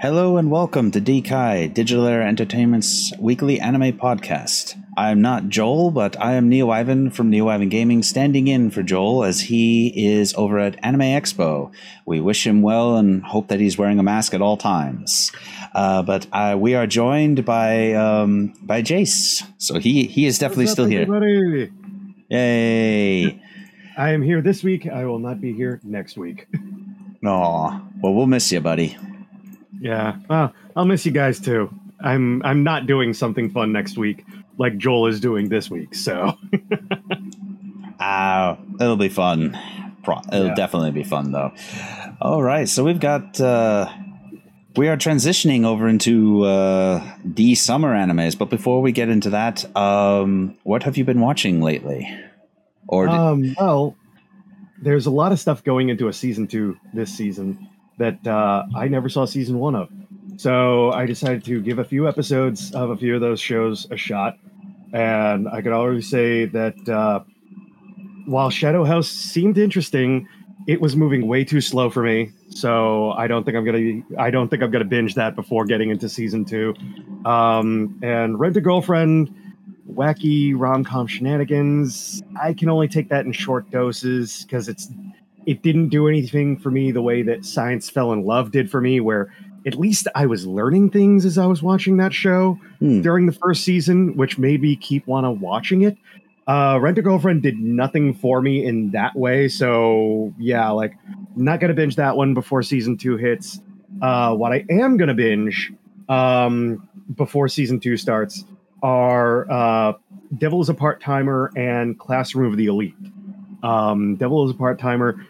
Hello and welcome to DKai, Digital Era Entertainment's weekly anime podcast. I'm not Joel, but I am Neo Ivan from Neo Ivan Gaming, standing in for Joel as he is over at Anime Expo. We wish him well and hope that he's wearing a mask at all times. Uh, but uh, we are joined by um, by Jace, so he he is definitely What's still up, here. Yay! I am here this week. I will not be here next week. Aw, well, we'll miss you, buddy. yeah, well, I'll miss you guys too. I'm I'm not doing something fun next week like Joel is doing this week. So Ah, it'll be fun. Pro- it'll Yeah. definitely be fun though. All right, so we've got uh we are transitioning over into uh the summer animes, but before we get into that, um what have you been watching lately? Or did- um, well, there's a lot of stuff going into a season two this season that uh, I never saw season one of. So I decided to give a few episodes of a few of those shows a shot, and I could already say that uh, while Shadow House seemed interesting, it was moving way too slow for me. So I don't think I'm gonna. I don't think I'm gonna binge that before getting into season two. Um, and Rent a Girlfriend, wacky rom com shenanigans. I can only take that in short doses because it's. It didn't do anything for me the way that Science Fell in Love did for me, where at least I was learning things as I was watching that show Hmm. during the first season, which made me keep wanna watching it. Uh, Rent a Girlfriend did nothing for me in that way, so yeah, like not gonna binge that one before season two hits. Uh, what I am gonna binge um, before season two starts are uh, Devil is a Part Timer and Classroom of the Elite. Um, Devil is a Part Timer.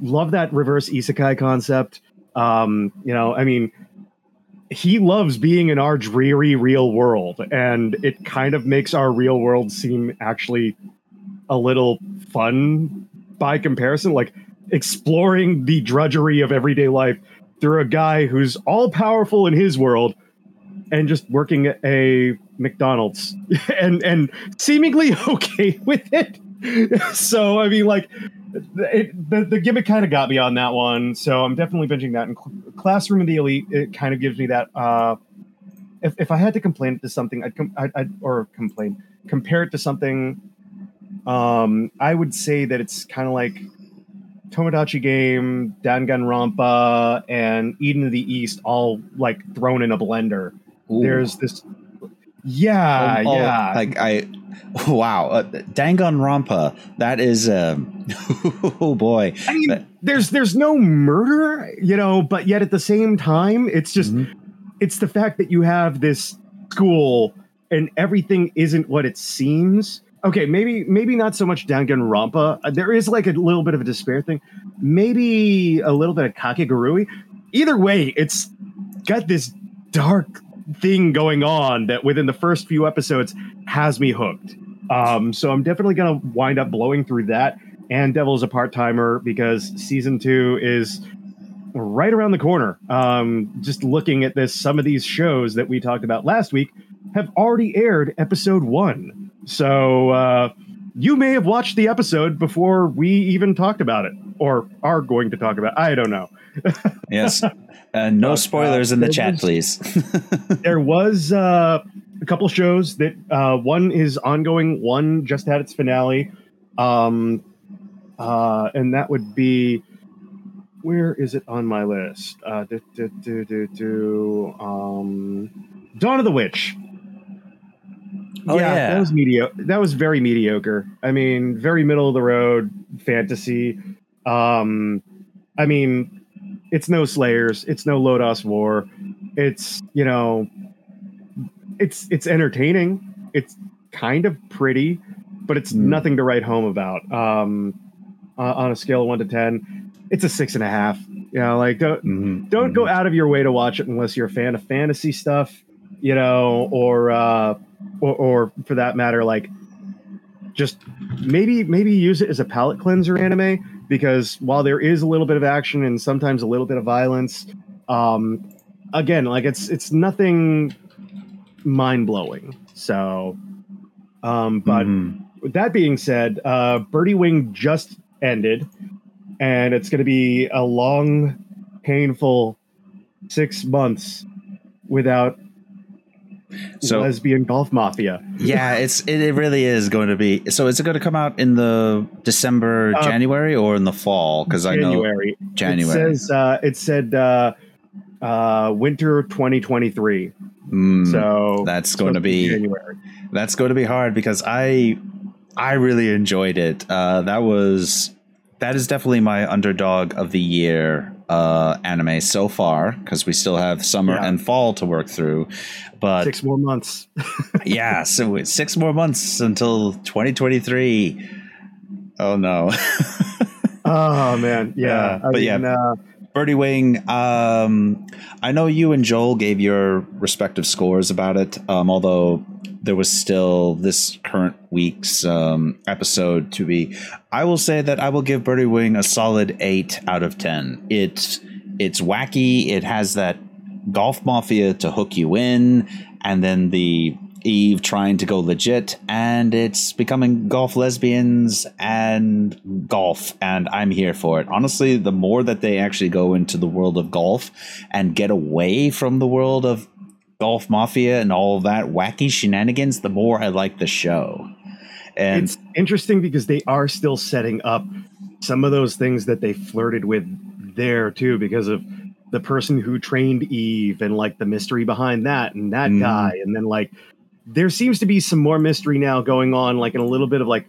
Love that reverse isekai concept. Um, you know, I mean, he loves being in our dreary real world, and it kind of makes our real world seem actually a little fun by comparison. Like exploring the drudgery of everyday life through a guy who's all powerful in his world and just working a McDonald's and and seemingly okay with it. so I mean, like, it, the the gimmick kind of got me on that one. So I'm definitely binging that. And Cl- Classroom of the Elite, it kind of gives me that. Uh, if if I had to complain to something, I'd, com- I'd, I'd or complain compare it to something. Um, I would say that it's kind of like Tomodachi Game, Danganronpa, and Eden of the East, all like thrown in a blender. Ooh. There's this. Yeah, oh, yeah. Like I, wow, uh, Danganronpa. That is, um, oh boy. I mean, But- there's there's no murder, you know, but yet at the same time, it's just Mhm. it's the fact that you have this school and everything isn't what it seems. Okay, maybe maybe not so much Danganronpa. Uh, There is like a little bit of a despair thing. Maybe a little bit of Kakegurui. Either way, it's got this dark thing going on that within the first few episodes has me hooked. Um, so I'm definitely gonna wind up blowing through that and Devil's a part timer because season two is right around the corner. Um, just looking at this, some of these shows that we talked about last week have already aired episode one. So uh, you may have watched the episode before we even talked about it or are going to talk about. it. I don't know. Yes. Uh, no Uh, spoilers in the chat, was- please. there was uh, a couple shows that uh, one is ongoing, one just had its finale, um, uh, and that would be where is it on my list? Uh, do, do, do, do, do, um, Dawn of the Witch. Oh, yeah. that was mediocre. That was very mediocre. I mean, very middle of the road fantasy. Um, I mean, it's no Slayers, it's no Lodoss War. It's you know, it's it's entertaining. It's kind of pretty, but it's Mm. nothing to write home about. Um, uh, on a scale of one to ten, it's a six and a half. You know, like don't Mhm, don't go mhm. out of your way to watch it unless you're a fan of fantasy stuff, you know, or uh, or, or for that matter, like just maybe maybe use it as a palate cleanser anime because while there is a little bit of action and sometimes a little bit of violence, um, again, like it's it's nothing mind blowing. So, um, but Mhm. with that being said, uh, Birdie Wing just ended, and it's going to be a long, painful six months without So lesbian golf mafia. yeah, it's it, it really is going to be. So is it going to come out in the December, Uh, January, or in the fall? Because I know January. January. It says uh, it said uh, uh, winter 2023. Mm, So that's going to be January. that's going to be hard because I I really enjoyed it. Uh, that was that is definitely my underdog of the year uh, anime so far because we still have summer Yeah. and fall to work through. But Six more months. yeah, so six more months until 2023. Oh no. Oh man, yeah. But yeah. uh, Birdie Wing, um, I know you and Joel gave your respective scores about it, um, although there was still this current week's um, episode to be. I will say that I will give Birdie Wing a solid 8 out of 10. It's, it's wacky, it has that golf mafia to hook you in, and then the Eve trying to go legit, and it's becoming golf lesbians and golf, and I'm here for it. Honestly, the more that they actually go into the world of golf and get away from the world of golf mafia and all that wacky shenanigans, the more I like the show. And it's interesting because they are still setting up some of those things that they flirted with there too, because of the person who trained Eve and like the mystery behind that and that Mhm. guy, and then like there seems to be some more mystery now going on, like in a little bit of like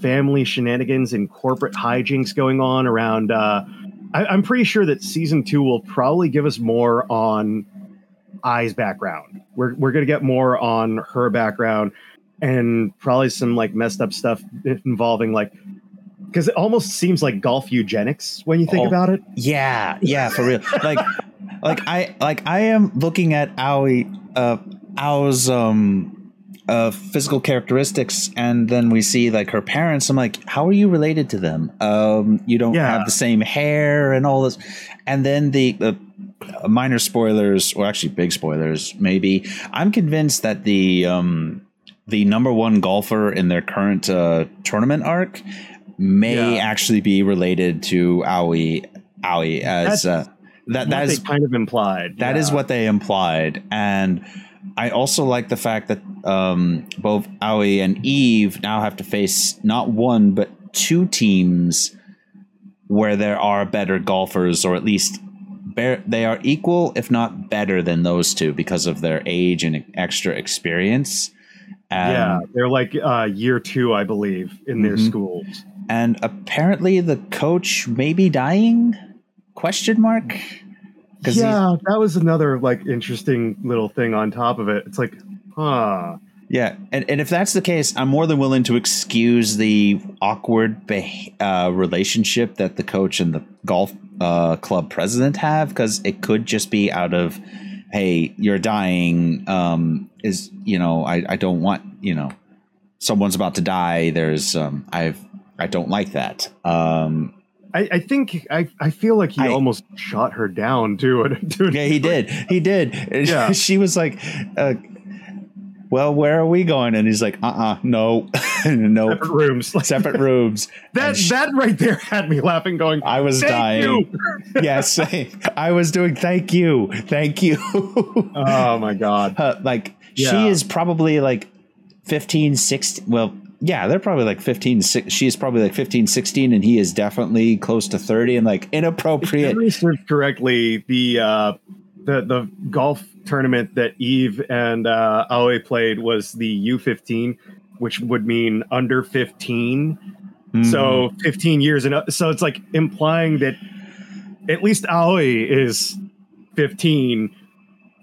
family shenanigans and corporate hijinks going on around. Uh, I, I'm pretty sure that season two will probably give us more on I's background. We're we're gonna get more on her background and probably some like messed up stuff involving like because it almost seems like golf eugenics when you think Oh. about it. Yeah, yeah, for real. Like, like I like I am looking at Aoi, uh, Ao's um, uh, physical characteristics, and then we see like her parents. I'm like, how are you related to them? Um, you don't Yeah. have the same hair and all this, and then the. the minor spoilers, or actually big spoilers, maybe. I'm convinced that the um, the number one golfer in their current uh, tournament arc may Yeah. actually be related to Aoi. Aoi as That's uh, that that is they kind of implied. that is yeah. what they implied, and I also like the fact that um, both Aoi and Eve now have to face not one but two teams where there are better golfers, or at least bear, they are equal, if not better, than those two because of their age and extra experience. And, yeah, they're like uh, year two, I believe, in their Mhm. schools. and apparently the coach may be dying? Question mark. Yeah, that was another like interesting little thing on top of it. It's like, huh. Yeah, and, and if that's the case, I'm more than willing to excuse the awkward beh- uh, relationship that the coach and the golf uh, club president have, because it could just be out of, hey, you're dying. Um, is you know, I, I don't want you know, someone's about to die. There's um, I've I don't like that. Um, I, I think I, I feel like he I- almost shot her down too. Yeah, he did. He did. Yeah. she was like. Uh, well, where are we going? And he's like, uh, uh no, no, separate rooms. Separent rooms. that sh- that right there had me laughing. Going, I was dying. yes, I was doing. Thank you, thank you. Oh my god. Uh, like Yeah. she is probably like 15, 16. Well, yeah, they're probably like 15. six- She is probably like 15, 16, and he is definitely close to 30 and like inappropriate. If. I researched correctly, the uh, the the golf tournament that Eve and uh, Aoi played was the U15, which would mean under 15. Mm. So 15 years and up. So it's like implying that at least Aoi is 15.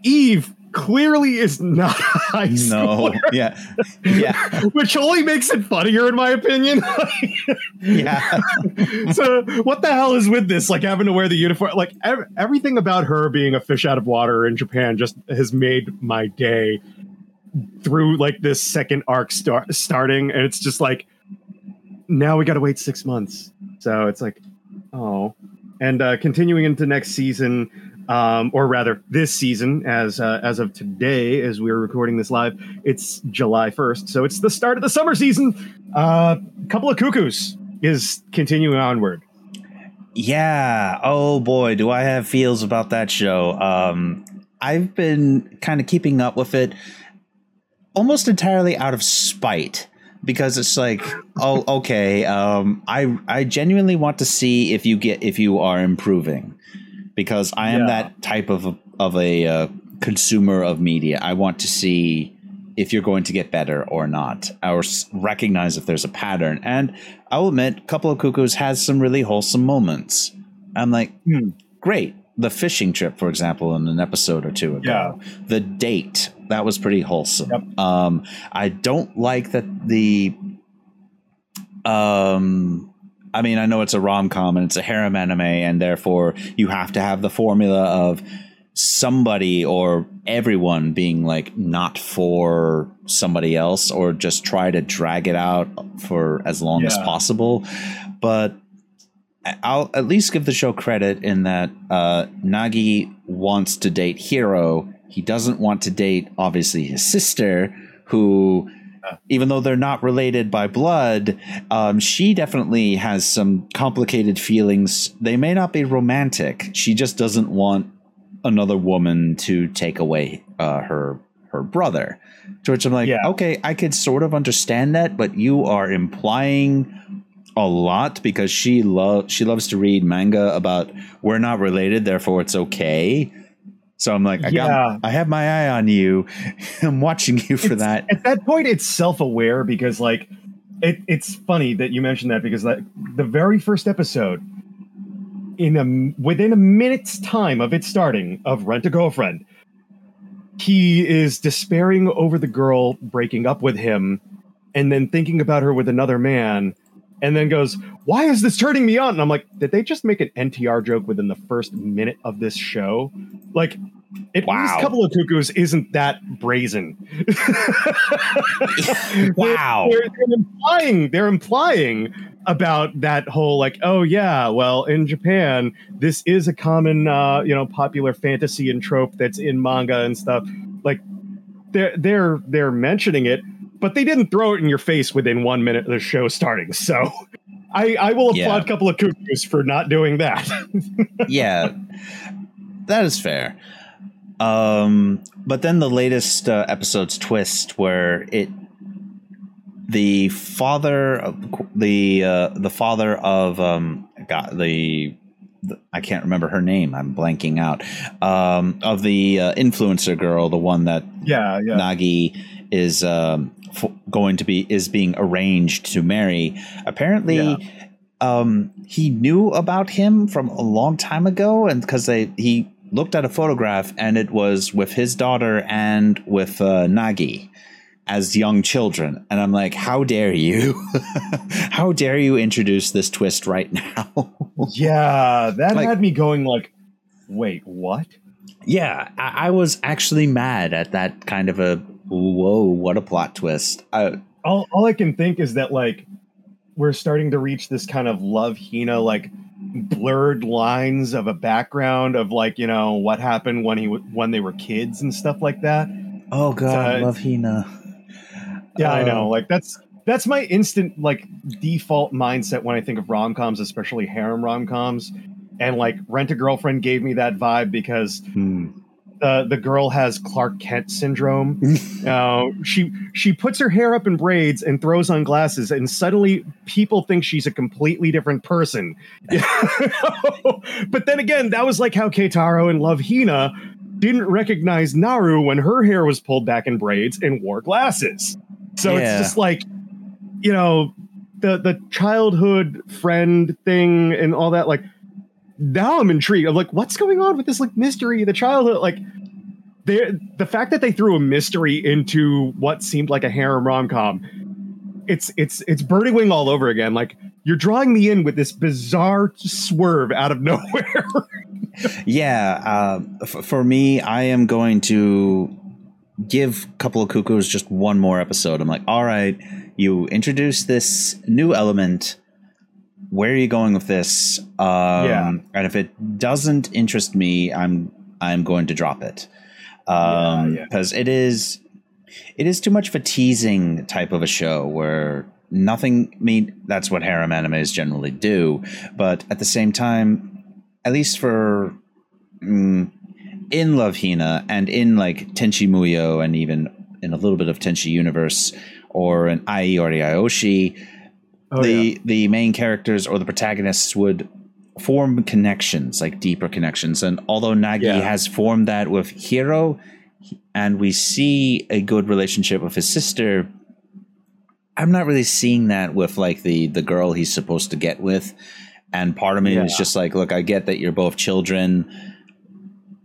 Eve clearly is not high no, schooler, yeah, yeah, which only makes it funnier in my opinion. yeah. so what the hell is with this? Like having to wear the uniform? Like ev- everything about her being a fish out of water in Japan just has made my day through like this second arc start starting, and it's just like now we got to wait six months. So it's like, oh, and uh, continuing into next season. Um, or rather, this season, as uh, as of today, as we're recording this live, it's July first, so it's the start of the summer season. A uh, couple of cuckoos is continuing onward. Yeah. Oh boy, do I have feels about that show. Um, I've been kind of keeping up with it almost entirely out of spite because it's like, oh, okay. Um, I I genuinely want to see if you get if you are improving because I am Yeah. that type of of a uh, consumer of media. I want to see if you're going to get better or not, or recognize if there's a pattern. And I'll admit, Couple of Cuckoos has some really wholesome moments. I'm like, Hmm. great. The fishing trip, for example, in an episode or two ago. The date that was pretty wholesome. Yep. Um, I don't like that the. Um, I mean, I know it's a rom com and it's a harem anime, and therefore you have to have the formula of somebody or everyone being like not for somebody else or just try to drag it out for as long as possible. But I'll at least give the show credit in that uh, Nagi wants to date Hiro. He doesn't want to date, obviously, his sister, who, even though they're not related by blood, um, she definitely has some complicated feelings. They may not be romantic. She just doesn't want another woman to take away uh, her her brother. To which I'm like, Yeah. okay, I could sort of understand that, but you are implying a lot because she love she loves to read manga about we're not related, therefore it's okay. So I'm like, I Yeah. got I have my eye on you. I'm watching you for It's- that. At that point, it's self-aware because, like, it, it's funny that you mentioned that because like the very first episode, in a within a minute's time of it starting of Rent a Girlfriend, he is despairing over the girl breaking up with him, and then thinking about her with another man. And then goes, Why is this turning me on? And I'm like, Did they just make an NTR joke within the first minute of this show? Like, at Wow. least Couple of Cuckoos isn't that brazen. Wow. They're, they're implying they're implying about that whole like, oh yeah, well in Japan this is a common uh, you know popular fantasy and trope that's in manga and stuff. Like they're they're they're mentioning it, but they didn't throw it in your face within one minute of the show starting. So. I, I will Yeah. applaud a couple of cuckoos for not doing that. yeah, that is fair. Um, but then the latest uh, episode's twist, where it the father of the uh, the father of um got the, the I can't remember her name. I'm blanking out. Um, of the uh, influencer girl, the one that yeah, yeah. Nagi is um, f- going to be is being arranged to marry. Apparently, Yeah. um, he knew about him from a long time ago, and because they he looked at a photograph and it was with his daughter and with uh, Nagi as young children, and I'm like, how dare you? how dare you introduce this twist right now? yeah, that Like- had me going like, wait, what? yeah, I, I was actually mad at that kind of a whoa, what a plot twist. I, all, all I can think is that like we're starting to reach this kind of love Hina like blurred lines of a background of like you know what happened when he w- when they were kids and stuff like that. Oh god, Uh, love Hina. Yeah, I know. Like that's that's my instant like default mindset when I think of rom coms, especially harem rom coms. And like Rent a Girlfriend gave me that vibe because Hmm. The the girl has Clark Kent syndrome. uh, she she puts her hair up in braids and throws on glasses, and suddenly people think she's a completely different person. but then again, that was like how Keitaro and Love Hina didn't recognize Naru when her hair was pulled back in braids and wore glasses. So Yeah. it's just like, you know, the the childhood friend thing and all that. Like now I'm intrigued. I'm like, what's going on with this like mystery? The childhood, like the fact that they threw a mystery into what seemed like a harem rom com. It's it's it's birdie wing all over again. Like you're drawing me in with this bizarre swerve out of nowhere. Yeah, uh, f- for me, I am going to give Couple of Cuckoos just one more episode. I'm like, all right, you introduce this new element. Where are you going with this? Um, Yeah. And if it doesn't interest me, I'm I'm going to drop it. Um, Yeah, yeah. because it is it is too much of a teasing type of a show where nothing. I mean, that's what harem animes generally do, but at the same time, at least for mm, in Love Hina and in like Tenchi Muyo and even in a little bit of Tenchi Universe or an Ai Yori Aoshi, Oh, the yeah. the main characters or the protagonists would form connections, like deeper connections. And although Nagi Yeah. has formed that with Hiro, and we see a good relationship with his sister, I'm not really seeing that with like the the girl he's supposed to get with. And part of me is just like, look, I get that you're both children.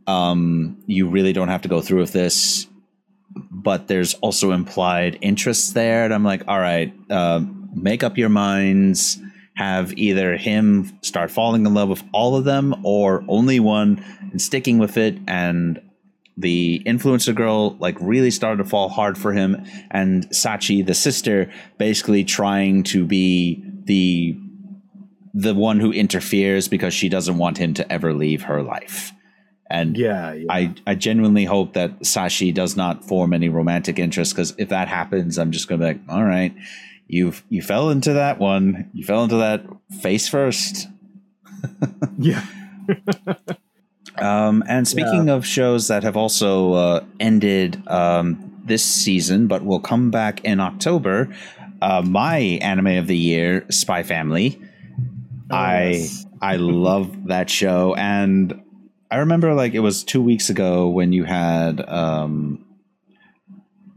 Um, you really don't have to go through with this, but there's also implied interests there. And I'm like, all right, uh, make up your minds. Have either him start falling in love with all of them or only one and sticking with it and the influencer girl like really started to fall hard for him and Sachi the sister basically trying to be the the one who interferes because she doesn't want him to ever leave her life. And Yeah, yeah. I, I genuinely hope that Sachi does not form any romantic interest because if that happens, I'm just gonna be like, all right, you you fell into that one. You fell into that face first. yeah. Um, and speaking of shows that have also uh, ended um, this season, but will come back in October, uh, my anime of the year, Spy Family. Oh, I yes. I love that show, and I remember like it was two weeks ago when you had um,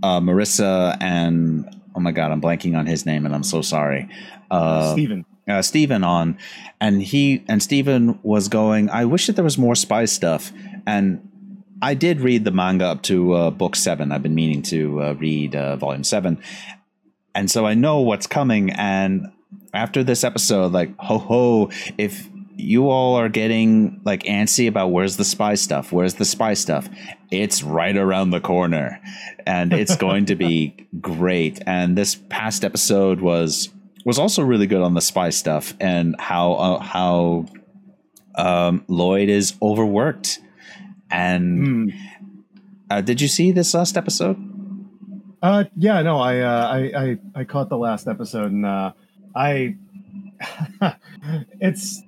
uh, Marissa and oh my god, I'm blanking on his name, and I'm so sorry. Uh, Steven. uh, Steven on, and he and Steven was going. I wish that there was more spy stuff, and I did read the manga up to uh, book seven. I've been meaning to uh, read uh, volume seven, and so I know what's coming. And after this episode, like ho ho, if you all are getting like antsy about where's the spy stuff, where's the spy stuff, it's right around the corner, and it's going to be great. And this past episode was was also really good on the spy stuff and how uh, how um, Lloyd is overworked. And Hmm. uh, did you see this last episode? Uh, yeah, no, I, uh, I, I, I caught the last episode, and uh, I, it's,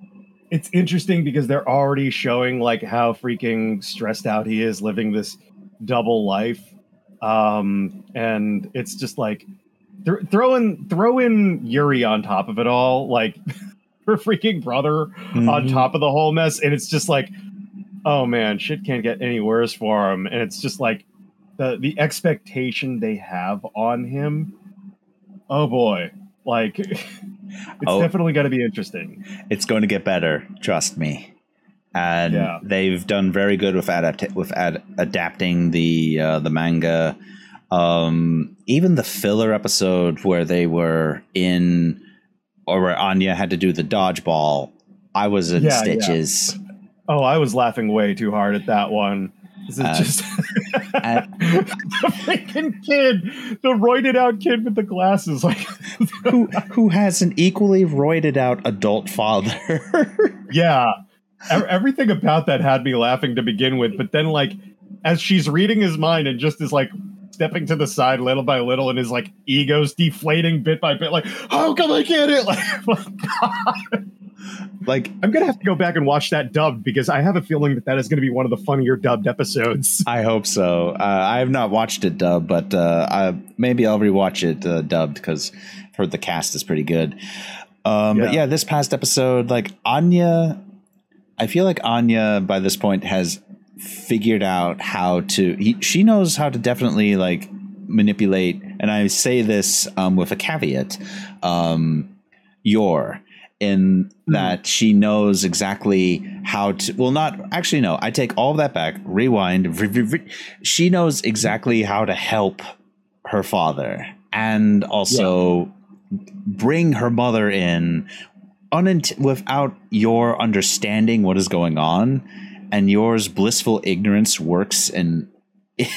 it's interesting because they're already showing like how freaking stressed out he is living this double life, um, and it's just like th- throw in throw in Yuri on top of it all, like her freaking brother on Mhm. top of the whole mess, and it's just like, oh man, shit can't get any worse for him, and it's just like the the expectation they have on him. Oh boy, like it's Oh. definitely going to be interesting. It's going to get better, trust me. And Yeah. they've done very good with adapt with ad- adapting the uh, the manga. Um, even the filler episode where they were in, or where Anya had to do the dodgeball, I was in Yeah, yeah. stitches. Oh, I was laughing way too hard at that one. This is Uh, just and- the freaking kid, the roided out kid with the glasses, like who who has an equally roided out adult father. yeah everything about that had me laughing to begin with but then like as she's reading his mind and just is like stepping to the side little by little and his like ego's deflating bit by bit like how come i get it like oh God. Like i'm gonna have to go back and watch that dubbed because i have a feeling that that is gonna be one of the funnier dubbed episodes I hope so. Uh, I have not watched it dubbed, but uh, I, maybe I'll rewatch it uh, dubbed because I've heard the cast is pretty good. Um, But Yeah. yeah, this past episode, like Anya, I feel like Anya by this point has figured out how to. He, she knows how to definitely like manipulate, and I say this um, with a caveat. Um, your in hmm. that she knows exactly how to well not actually no i take all that back rewind she knows exactly how to help her father and also bring her mother in unint- without your understanding what is going on and yours blissful ignorance works in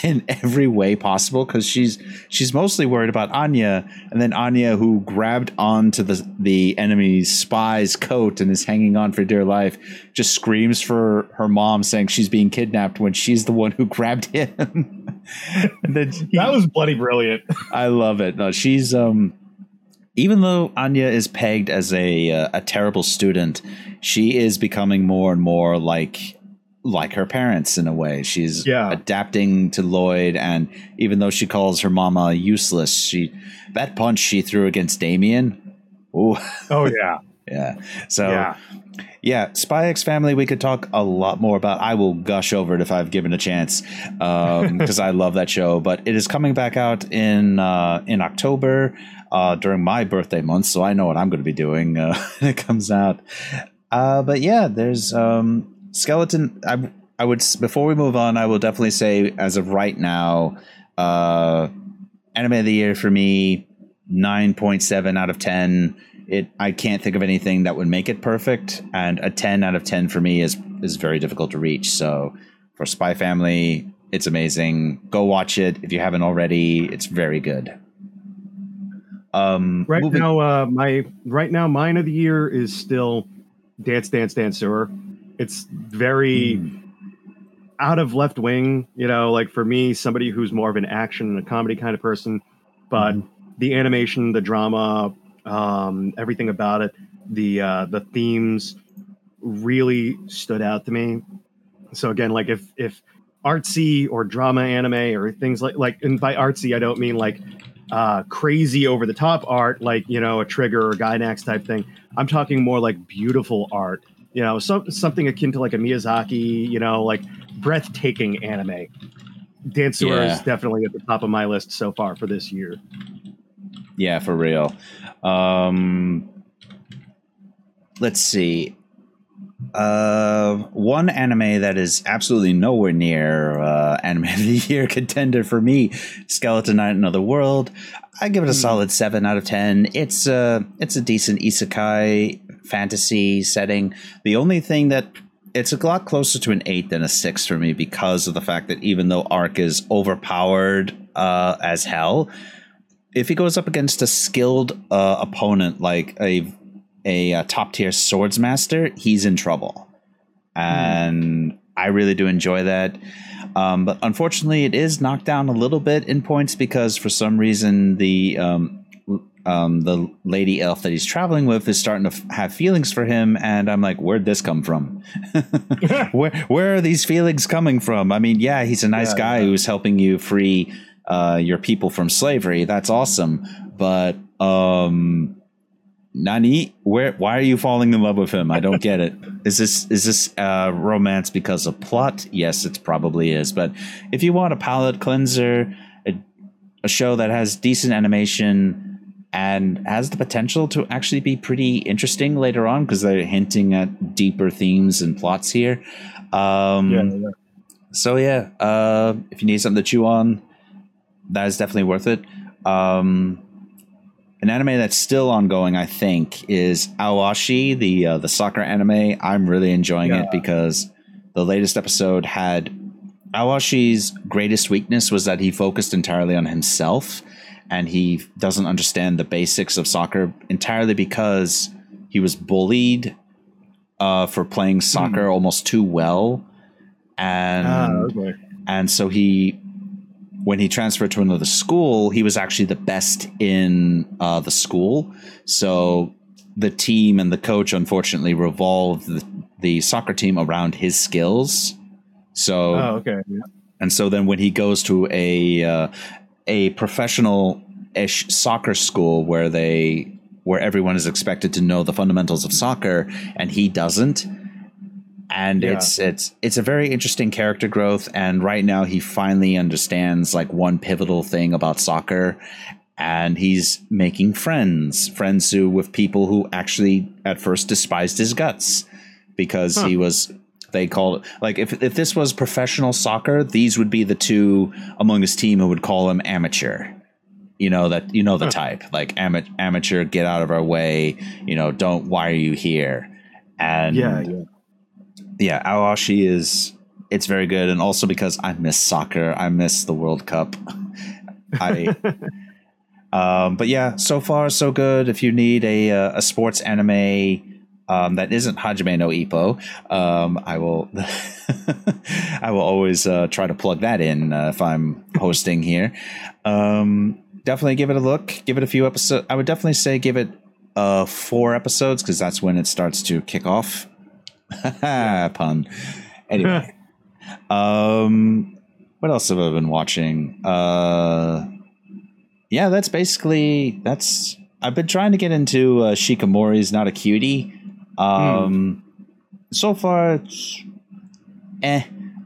in every way possible because she's she's mostly worried about Anya and then Anya who grabbed onto the the enemy's spy's coat and is hanging on for dear life just screams for her mom saying she's being kidnapped when she's the one who grabbed him he- that was bloody brilliant I love it. No, she's um even though Anya is pegged as a uh, a terrible student, she is becoming more and more like like her parents in a way. She's Yeah. adapting to Lloyd, and even though she calls her mama useless, she that punch she threw against Damien. Ooh, Oh yeah, yeah. So yeah. yeah, Spy X Family, we could talk a lot more about. I will gush over it if I've given a chance, because I love that show. But it is coming back out in uh, in October uh, during my birthday month, so I know what I'm going to be doing uh, when it comes out. Uh, but yeah, there's um, Skeleton. I I would before we move on, I will definitely say as of right now, uh, anime of the year for me, nine point seven out of ten it I can't think of anything that would make it perfect, and a ten out of ten for me is is very difficult to reach. So for Spy Family, it's amazing. Go watch it if you haven't already. It's very good. Um, Right moving- now, uh, my right now, mine of the year is still Dance Dance Danseur. It's very Hmm. out of left wing, you know, like for me, somebody who's more of an action and a comedy kind of person, but Mm-hmm. the animation, the drama, um, everything about it, the uh, the themes really stood out to me. So again, like if if artsy or drama anime or things like like and by artsy I don't mean like uh, crazy over the top art like you know a trigger or Gainax type thing. I'm talking more like beautiful art. You know, some, something akin to like a Miyazaki. You know, like breathtaking anime. Danseur Yeah. is definitely at the top of my list so far for this year. Yeah, for real. Um, let's see. Uh, one anime that is absolutely nowhere near uh, anime of the year contender for me, Skeleton Knight Another World. I give it a Hmm. solid seven out of ten. It's a it's a decent isekai fantasy setting. The only thing that it's a lot closer to an eight than a six for me because of the fact that even though Arc is overpowered uh, as hell, if he goes up against a skilled uh, opponent like a a, uh top tier swords master, he's in trouble, and I really do enjoy that. Um, but unfortunately, it is knocked down a little bit in points because for some reason the um, um, the lady elf that he's traveling with is starting to f- have feelings for him, and I'm like, where'd this come from? where where are these feelings coming from? I mean, yeah, he's a nice Yeah, guy yeah. who's helping you free uh, your people from slavery. That's awesome, but um, Nani, where why are you falling in love with him? I don't get it. Is this is this uh, romance because of plot? Yes, it probably is. But if you want a palate cleanser, a, a show that has decent animation and has the potential to actually be pretty interesting later on because they're hinting at deeper themes and plots here. Um, so yeah, uh, if you need something to chew on, that is definitely worth it. Um, an anime that's still ongoing, I think, is Aoashi, the uh, the soccer anime. I'm really enjoying it because the latest episode had Aoashi's greatest weakness was that he focused entirely on himself, and he doesn't understand the basics of soccer entirely because he was bullied uh, for playing soccer almost too well, and Ah, okay. and so he when he transferred to another school he was actually the best in uh, the school so the team and the coach unfortunately revolved the, the soccer team around his skills so Oh, okay. Yeah. and so then when he goes to a uh, a professional ish soccer school where they where everyone is expected to know the fundamentals of soccer and he doesn't and Yeah. it's it's it's a very interesting character growth and right now he finally understands like one pivotal thing about soccer and he's making friends friends who with people who actually at first despised his guts because he was they called like if if this was professional soccer these would be the two among his team who would call him amateur you know that you know the Huh. type like ama- amateur get out of our way you know don't why are you here and Yeah, yeah. yeah, Aoashi is it's very good, and also because I miss soccer, I miss the World Cup. I, um, but yeah, so far so good. If you need a uh, a sports anime um, that isn't Hajime no Ippo, um, I will I will always uh, try to plug that in uh, if I'm hosting here. Um, definitely give it a look. Give it a few episodes. I would definitely say give it uh four episodes because that's when it starts to kick off. Pun. Anyway, um, what else have I been watching? Uh, yeah, that's basically that's. I've been trying to get into uh, Shikimori's Not a Cutie. Um, so far, it's, eh.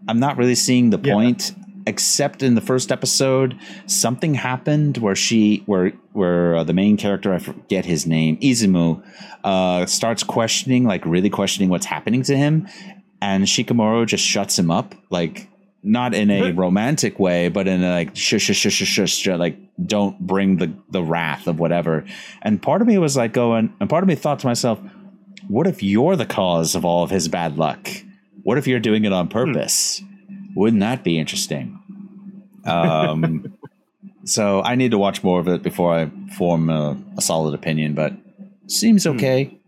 I'm not really seeing the Yeah. point. Except in the first episode, something happened where she, where where uh, the main character, I forget his name, Izumi, uh, starts questioning, like really questioning what's happening to him, and Shikimori just shuts him up, like not in a romantic way, but in a like shush shush shush shush, shush like don't bring the the wrath of whatever. And part of me was like going, and part of me thought to myself, what if you're the cause of all of his bad luck? What if you're doing it on purpose? Wouldn't that be interesting? Um, so I need to watch more of it before I form a, a solid opinion, but seems okay.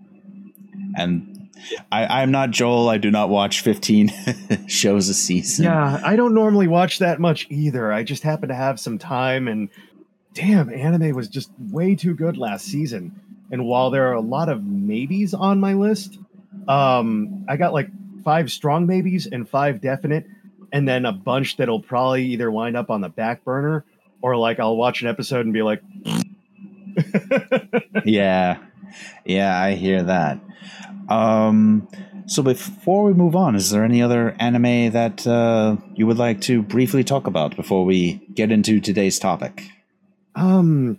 And I, I'm not Joel. I do not watch 15 shows a season. Yeah, I don't normally watch that much either. I just happen to have some time, and damn, anime was just way too good last season. And while there are a lot of maybes on my list, um, I got like five strong maybes and five definite, and then a bunch that'll probably either wind up on the back burner or like I'll watch an episode and be like, yeah. Yeah i hear that. Um so before we move on is there any other anime that uh, you would like to briefly talk about before we get into today's topic? Um,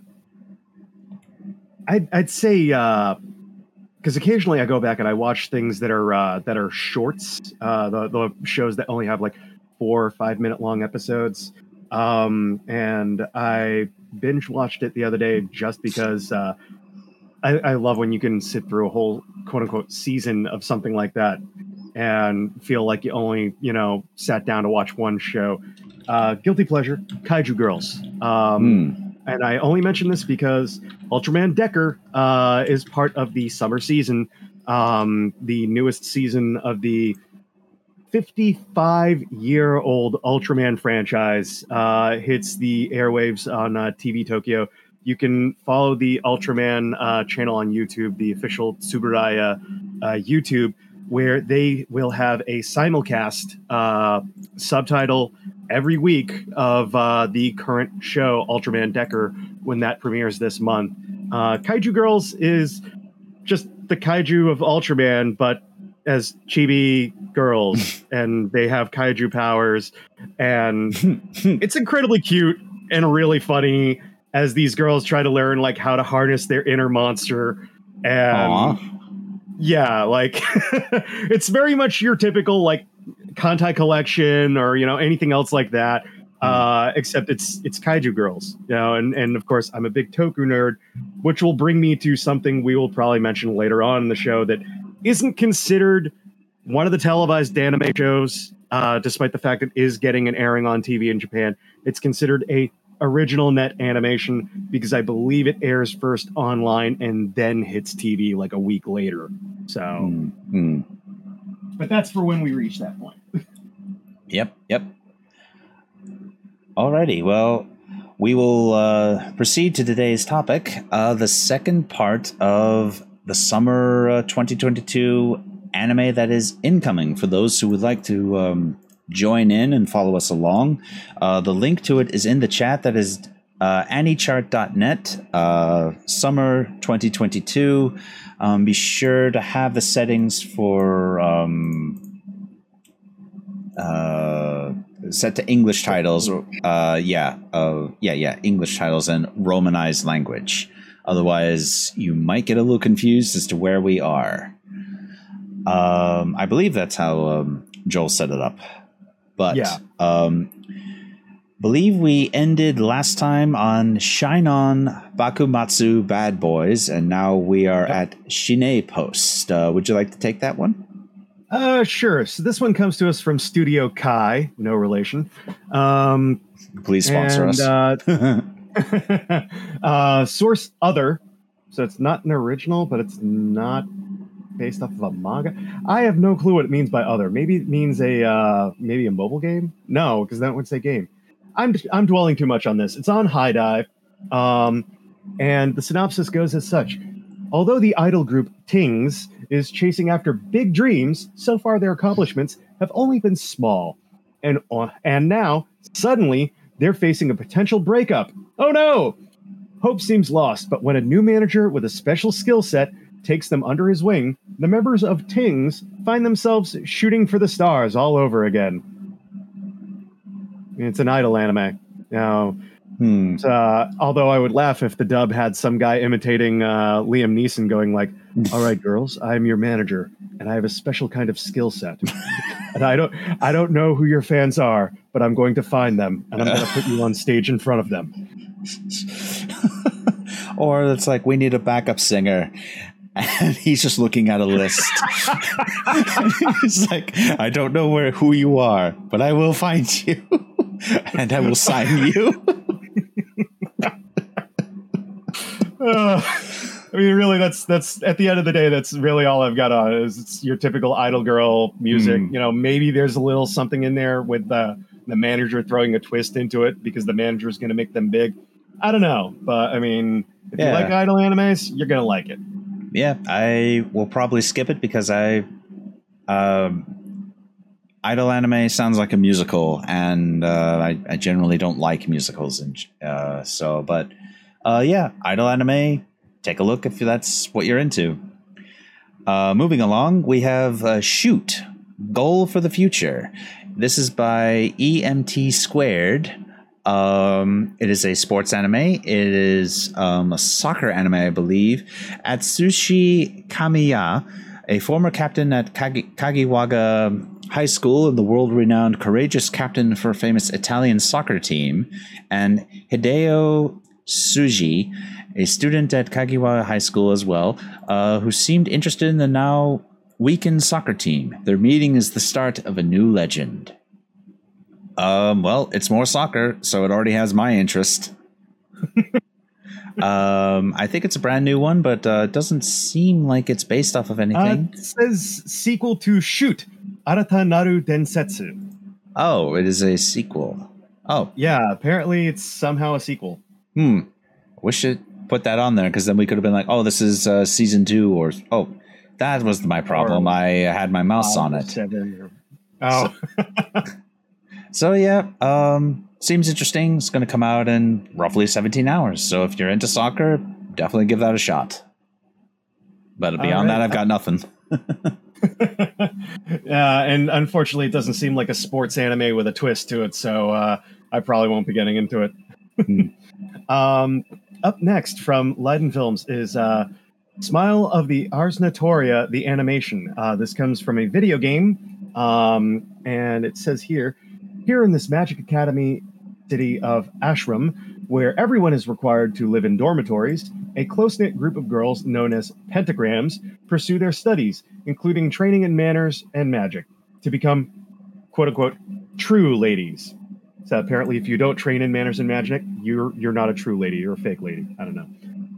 I'd, I'd say because occasionally I go back and I watch things that are uh, that are shorts, uh, the the shows that only have like four or five minute long episodes. Um, and I binge watched it the other day just because uh, I, I love when you can sit through a whole quote unquote season of something like that and feel like you only you know sat down to watch one show. Uh, guilty pleasure, Kaiju Girls. Um, Hmm. And I only mention this because Ultraman Decker uh, is part of the summer season, um, the newest season of the 55 year old Ultraman franchise. Uh, hits the airwaves on uh, TV Tokyo. You can follow the Ultraman uh, channel on YouTube, the official Tsuburaya uh, YouTube, where they will have a simulcast uh, subtitle every week of uh, the current show Ultraman Decker when that premieres this month. Uh, Kaiju Girls is just the kaiju of Ultraman, but as chibi girls, and they have kaiju powers, and it's incredibly cute and really funny as these girls try to learn like how to harness their inner monster and Aw. Yeah like it's very much your typical like Kantai collection or you know anything else like that uh except it's it's kaiju girls you know and and of course i'm a big toku nerd which will bring me to something we will probably mention later on in the show that isn't considered one of the televised anime shows uh despite the fact it is getting an airing on tv in japan. It's considered a original net animation because i believe it airs first online and then hits tv like a week later so Hmm. Hmm. but that's for when we reach that point Yep, yep. Alrighty, well, we will uh, proceed to today's topic, uh, the second part of the summer uh, 2022 anime that is incoming. For those who would like to um, join in and follow us along, uh, the link to it is in the chat. That is uh, anichart.net, uh, summer 2022. Um, be sure to have the settings for. Um, uh, set to English titles. Uh, yeah, uh, yeah, yeah, English titles and Romanized language. Otherwise, you might get a little confused as to where we are. Um, I believe that's how um, Joel set it up. But Yeah. um, believe we ended last time on Shine On Bakumatsu Bad Boys, and now we are at Shine Post. Uh, would you like to take that one? Uh, sure. So this one comes to us from Studio Kai, no relation. Um, Please sponsor and, us. Uh, uh, source other, so it's not an original, but it's not based off of a manga. I have no clue what it means by other. Maybe it means a uh, maybe a mobile game. No, because that would say game. I'm I'm dwelling too much on this. It's on HIDIVE. Um, and the synopsis goes as such Although the idol group Tings is chasing after big dreams, so far their accomplishments have only been small. And, uh, and now, suddenly, they're facing a potential breakup. Oh no! Hope seems lost, but when a new manager with a special skill set takes them under his wing, the members of Tings find themselves shooting for the stars all over again. It's an idol anime. Now, Hmm. uh, although I would laugh if the dub had some guy imitating uh, Liam Neeson going like, "All right, girls, I'm your manager, and I have a special kind of skill set, and I don't, I don't know who your fans are, but I'm going to find them, and I'm going to put you on stage in front of them." or it's like we need a backup singer. And he's just looking at a list. he's like, I don't know where who you are, but I will find you, and I will sign you. Uh, I mean, really, that's that's at the end of the day, that's really all I've got on is it's your typical idol girl music. Hmm. You know, maybe there's a little something in there with the the manager throwing a twist into it because the manager is going to make them big. I don't know, but I mean, if you like idol animes, you're gonna like it. Yeah, I will probably skip it because I, um, idol anime sounds like a musical, and uh, I, I generally don't like musicals, and uh, so. But uh, yeah, idol anime. Take a look if that's what you're into. Uh, moving along, we have uh, Shoot Goal for the Future. This is by EMT Squared. Um, it is a sports anime. It is um, a soccer anime, I believe. Atsushi Kamiya, a former captain at Kagi- Kagiwaga High School and the world renowned courageous captain for a famous Italian soccer team, and Hideo Suji, a student at Kagiwaga High School as well, uh, who seemed interested in the now weakened soccer team. Their meeting is the start of a new legend. Um, well, it's more soccer, so it already has my interest. um, I think it's a brand new one, but uh, it doesn't seem like it's based off of Uh, anything. it says sequel to Shoot Arata Naru Densetsu. oh, it is a sequel. Oh, Yeah, apparently it's somehow a sequel. hmm. Wish it put that on there because then we could have been like, oh, this is uh, season two, or oh, that was my problem. Or- I had my mouse on it. Seven or- Oh, So yeah, um, seems interesting. It's going to come out in roughly 17 hours. So if you're into soccer, definitely give that a shot. But beyond right. that, I've got nothing. yeah, and unfortunately, it doesn't seem like a sports anime with a twist to it, so uh, I probably won't be getting into it. um, up next from Liden Films is uh, Smile of the Ars Notoria, the animation. Uh, this comes from a video game, um, and it says here, here in this Magic Academy city of Ashram, where everyone is required to live in dormitories, a close knit group of girls known as pentagrams pursue their studies, including training in manners and magic, to become quote unquote true ladies. So apparently, if you don't train in manners and magic, you're you're not a true lady. You're a fake lady. I don't know.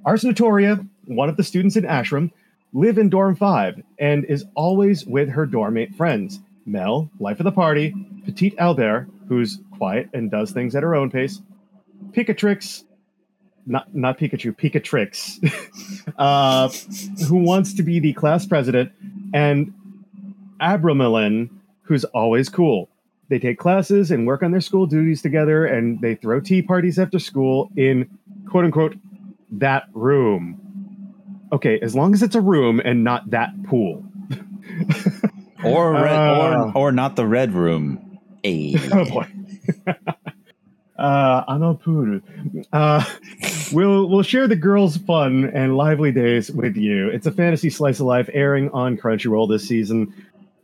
Ars Notoria, one of the students in Ashram, live in dorm five and is always with her dorm mate friends. Mel, life of the party, Petite Albert, who's quiet and does things at her own pace, Picatrix, not not Pikachu, Picatrix, uh, who wants to be the class president, and Abramelin, who's always cool. They take classes and work on their school duties together, and they throw tea parties after school in quote unquote that room. Okay, as long as it's a room and not that pool. Or red, Uh. or or not the red room. Hey. Oh boy. uh, Anopuru. Uh, we'll we'll share the girls' fun and lively days with you. It's a fantasy slice of life airing on Crunchyroll this season.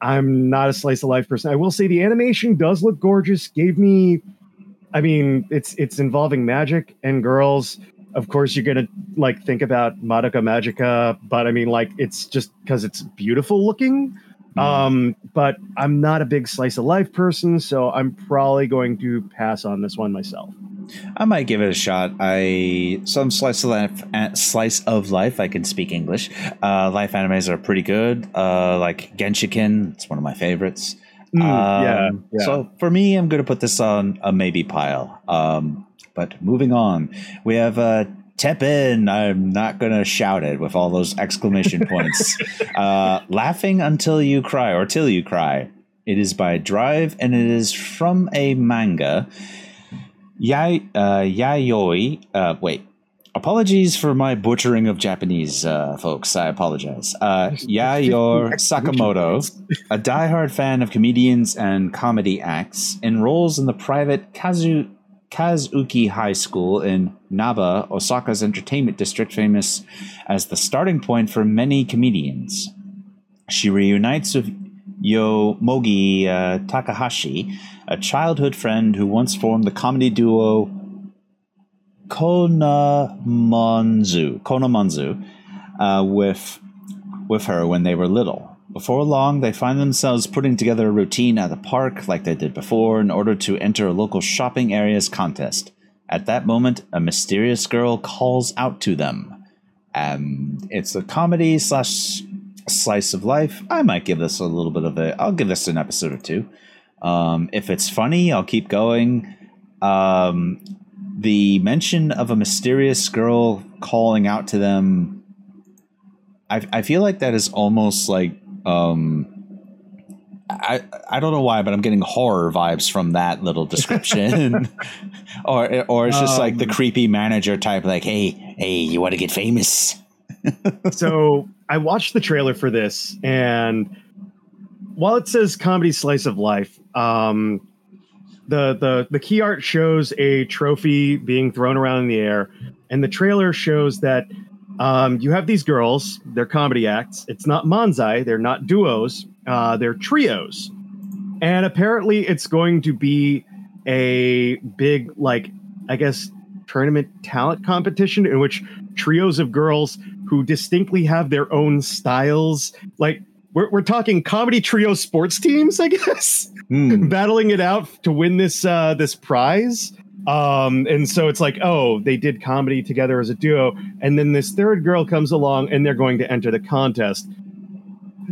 I'm not a slice of life person. I will say the animation does look gorgeous. Gave me, I mean, it's it's involving magic and girls. Of course, you're gonna like think about Madoka Magica, but I mean, like it's just because it's beautiful looking. Um, but I'm not a big slice of life person, so I'm probably going to pass on this one myself. I might give it a shot. I some slice of life, slice of life. I can speak English. Uh, life animes are pretty good. Uh, like Genshiken, it's one of my favorites. Mm, Um, yeah, yeah. So for me, I'm going to put this on a maybe pile. Um, But moving on, we have uh, Teppen. I'm not going to shout it with all those exclamation points. uh, laughing until you cry or till you cry. It is by Drive and it is from a manga. Yai, uh, Yayoi. Uh, wait. Apologies for my butchering of Japanese, uh, folks. I apologize. Uh, Yayoi Sakamoto, a diehard fan of comedians and comedy acts, enrolls in the private Kazu Kazuki High School in Naba, Osaka's entertainment district, famous as the starting point for many comedians. She reunites with Yomogi uh, Takahashi, a childhood friend who once formed the comedy duo Konomonzu, Konomonzu uh, with, with her when they were little. Before long, they find themselves putting together a routine at the park like they did before in order to enter a local shopping area's contest. At that moment, a mysterious girl calls out to them. Um, it's a comedy slash slice of life. I might give this a little bit of a. I'll give this an episode or two. Um, if it's funny, I'll keep going. Um, the mention of a mysterious girl calling out to them, I, I feel like that is almost like um, I I don't know why, but I'm getting horror vibes from that little description, or or it's just um, like the um, creepy manager type, like, hey hey, you want to get famous? so I watched the trailer for this, and while it says comedy slice of life, um, the the the key art shows a trophy being thrown around in the air, and the trailer shows that um, you have these girls, they're comedy acts. It's not manzai, they're not duos, uh, they're trios. And apparently, it's going to be a big, like, I guess, tournament talent competition in which trios of girls who distinctly have their own styles, like, we're, we're talking comedy trio sports teams, I guess, mm. battling it out to win this uh, this prize. Um, and so it's like, oh, they did comedy together as a duo, and then this third girl comes along, and they're going to enter the contest.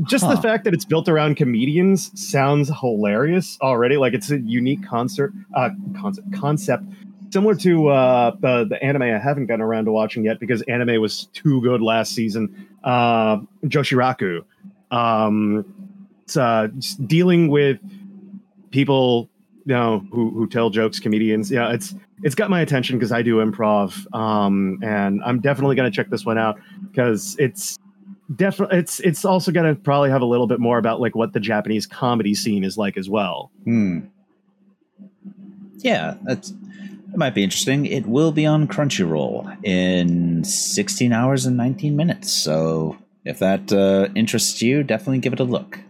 Just huh. the fact that it's built around comedians sounds hilarious already. Like it's a unique concert, uh, concept, concept similar to uh, the the anime I haven't gotten around to watching yet because anime was too good last season. Uh, Joshiraku, um, it's uh, dealing with people know who who tell jokes comedians. Yeah it's it's got my attention because i do improv um and i'm definitely to check this one out because it's definitely it's it's also to probably have a little bit more about like what the japanese comedy scene is like as well. Hmm. yeah that's it might be interesting. It will be on crunchyroll in 16 hours and 19 minutes so if that uh, interests you definitely give it a look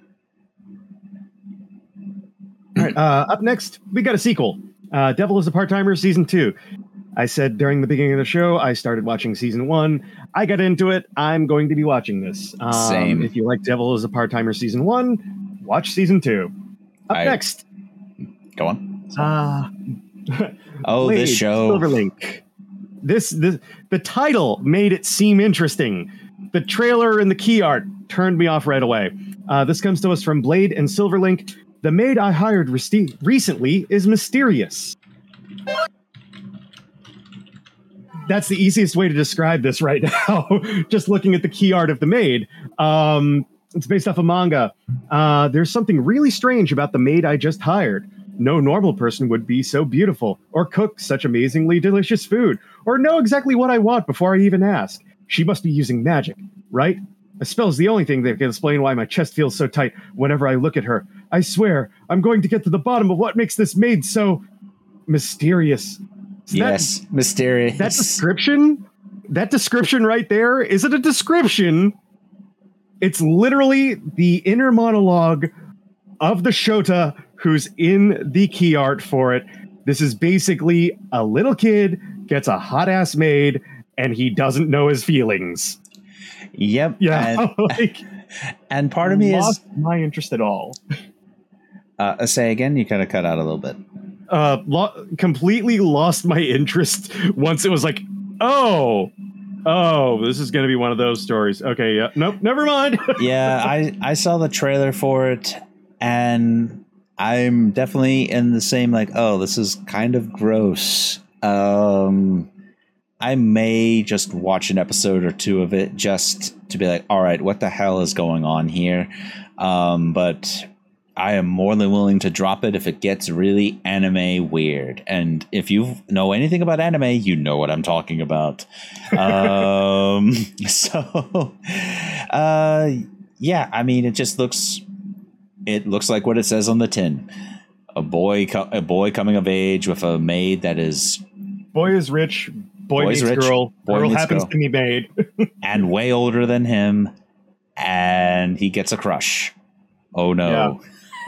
all right. Uh, up next, we got a sequel. Uh, Devil is a Part Timer Season 2. I said during the beginning of the show, I started watching Season 1. I got into it. I'm going to be watching this. Um, Same. If you like Devil is a Part Timer Season 1, watch Season 2. Up I, next. Go on. Uh, oh, Blade, this show. Silverlink. This, this, the title made it seem interesting. The trailer and the key art turned me off right away. Uh, this comes to us from Blade and Silverlink. The maid I hired recently is mysterious. That's the easiest way to describe this right now. Just looking at the key art of the maid. Um, it's based off a manga. Uh, there's something really strange about the maid I just hired. No normal person would be so beautiful, or cook such amazingly delicious food, or know exactly what I want before I even ask. She must be using magic, right? A spell is the only thing that can explain why my chest feels so tight whenever I look at her. I swear, I'm going to get to the bottom of what makes this maid so mysterious. Is yes, that, mysterious. That description, that description right there, is it a description? It's literally the inner monologue of the Shota who's in the key art for it. This is basically a little kid gets a hot ass maid and he doesn't know his feelings. Yep. Yeah. And, like, and part of me is my interest at all. Uh, say again. You kind of cut out a little bit. Uh, lo- completely lost my interest once it was like, oh, oh, this is going to be one of those stories. Okay, yeah, nope, never mind. yeah, I I saw the trailer for it, and I'm definitely in the same like, oh, this is kind of gross Um, I may just watch an episode or two of it just to be like, all right, what the hell is going on here? Um, but I am more than willing to drop it if it gets really anime weird. And if you know anything about anime, you know what I'm talking about. um, so, uh, yeah, I mean, it just looks, it looks like what it says on the tin. A boy, co- a boy coming of age with a maid that is Boy is rich. Boy Boy's meets rich, girl. boy girl meets happens girl. to be maid, and way older than him, and he gets a crush. Oh no.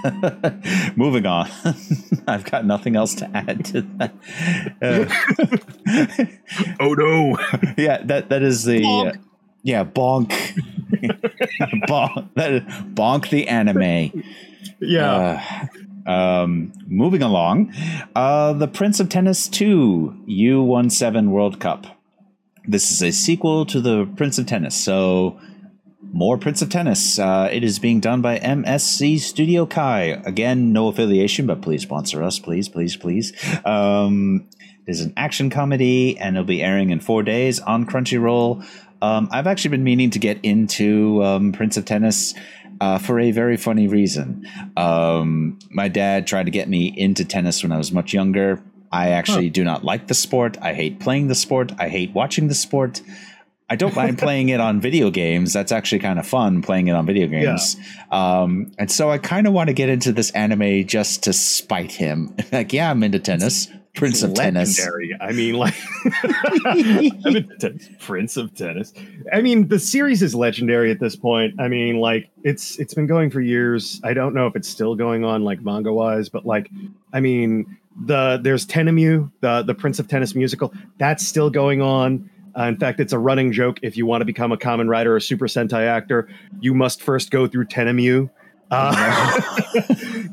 Moving on. I've got nothing else to add to that. Uh, oh no! yeah, that that is the Bonk. uh, yeah bonk bonk that is, bonk the anime. Yeah. Uh, um, moving along, uh, the Prince of Tennis 2 U17 World Cup. This is a sequel to the Prince of Tennis, so more Prince of Tennis. Uh, it is being done by MSC Studio Kai. Again, no affiliation, but please sponsor us, please, please, please. Um, it is an action comedy, and it'll be airing in four days on Crunchyroll. Um, I've actually been meaning to get into um, Prince of Tennis uh, for a very funny reason. Um, my dad tried to get me into tennis when I was much younger. I actually do not like the sport. I hate playing the sport. I hate watching the sport. I don't mind playing it on video games. That's actually kind of fun playing it on video games. Um, and so I kind of want to get into this anime just to spite him. like, yeah, I'm into tennis. Prince of Tennis. legendary. I mean, like, I'm a t- Prince of Tennis. I mean, the series is legendary at this point. I mean, like, it's it's been going for years. I don't know if it's still going on, like manga wise, but like, I mean, the there's Tenimyu, the the Prince of Tennis musical, that's still going on. Uh, in fact, it's a running joke. If you want to become a Kamen Rider or Super Sentai actor, you must first go through Tenimyu. Uh,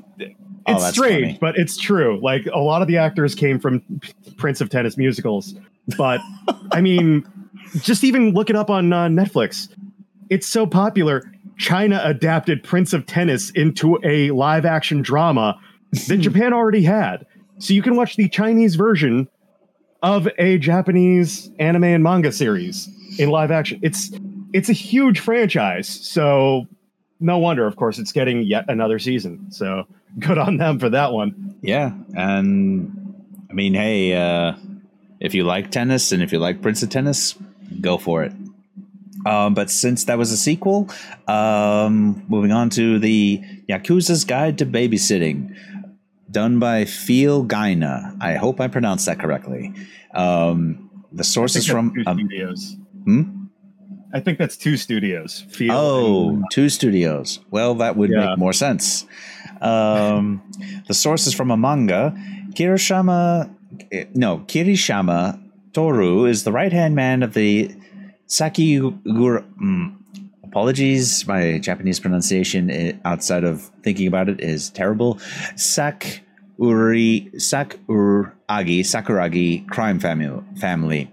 Oh, it's that's strange, funny. but it's true. Like a lot of the actors came from Prince of Tennis musicals, but I mean, just even look it up on uh, Netflix. It's so popular. China adapted Prince of Tennis into a live action drama that Japan already had. So you can watch the Chinese version of a Japanese anime and manga series in live action. It's it's a huge franchise. So no wonder, of course, it's getting yet another season. So good on them for that one. Yeah, and I mean, hey, uh, if you like tennis and if you like Prince of Tennis, go for it. Um, but since that was a sequel, um, moving on to the Yakuza's Guide to Babysitting, done by Feel Gaina. I hope I pronounced that correctly. Um, the source is from. two Um, studios. hmm? I think that's two studios. Feel Oh, two studios. Well, that would Yeah. make more sense. Um, the source is from a manga. Kirishama, eh, no, Kirishama Toru is the right hand man of the Sakigura. Mm, apologies, my Japanese pronunciation outside of thinking about it is terrible. Sak Sakuri Sakuragi Sakuragi crime family family.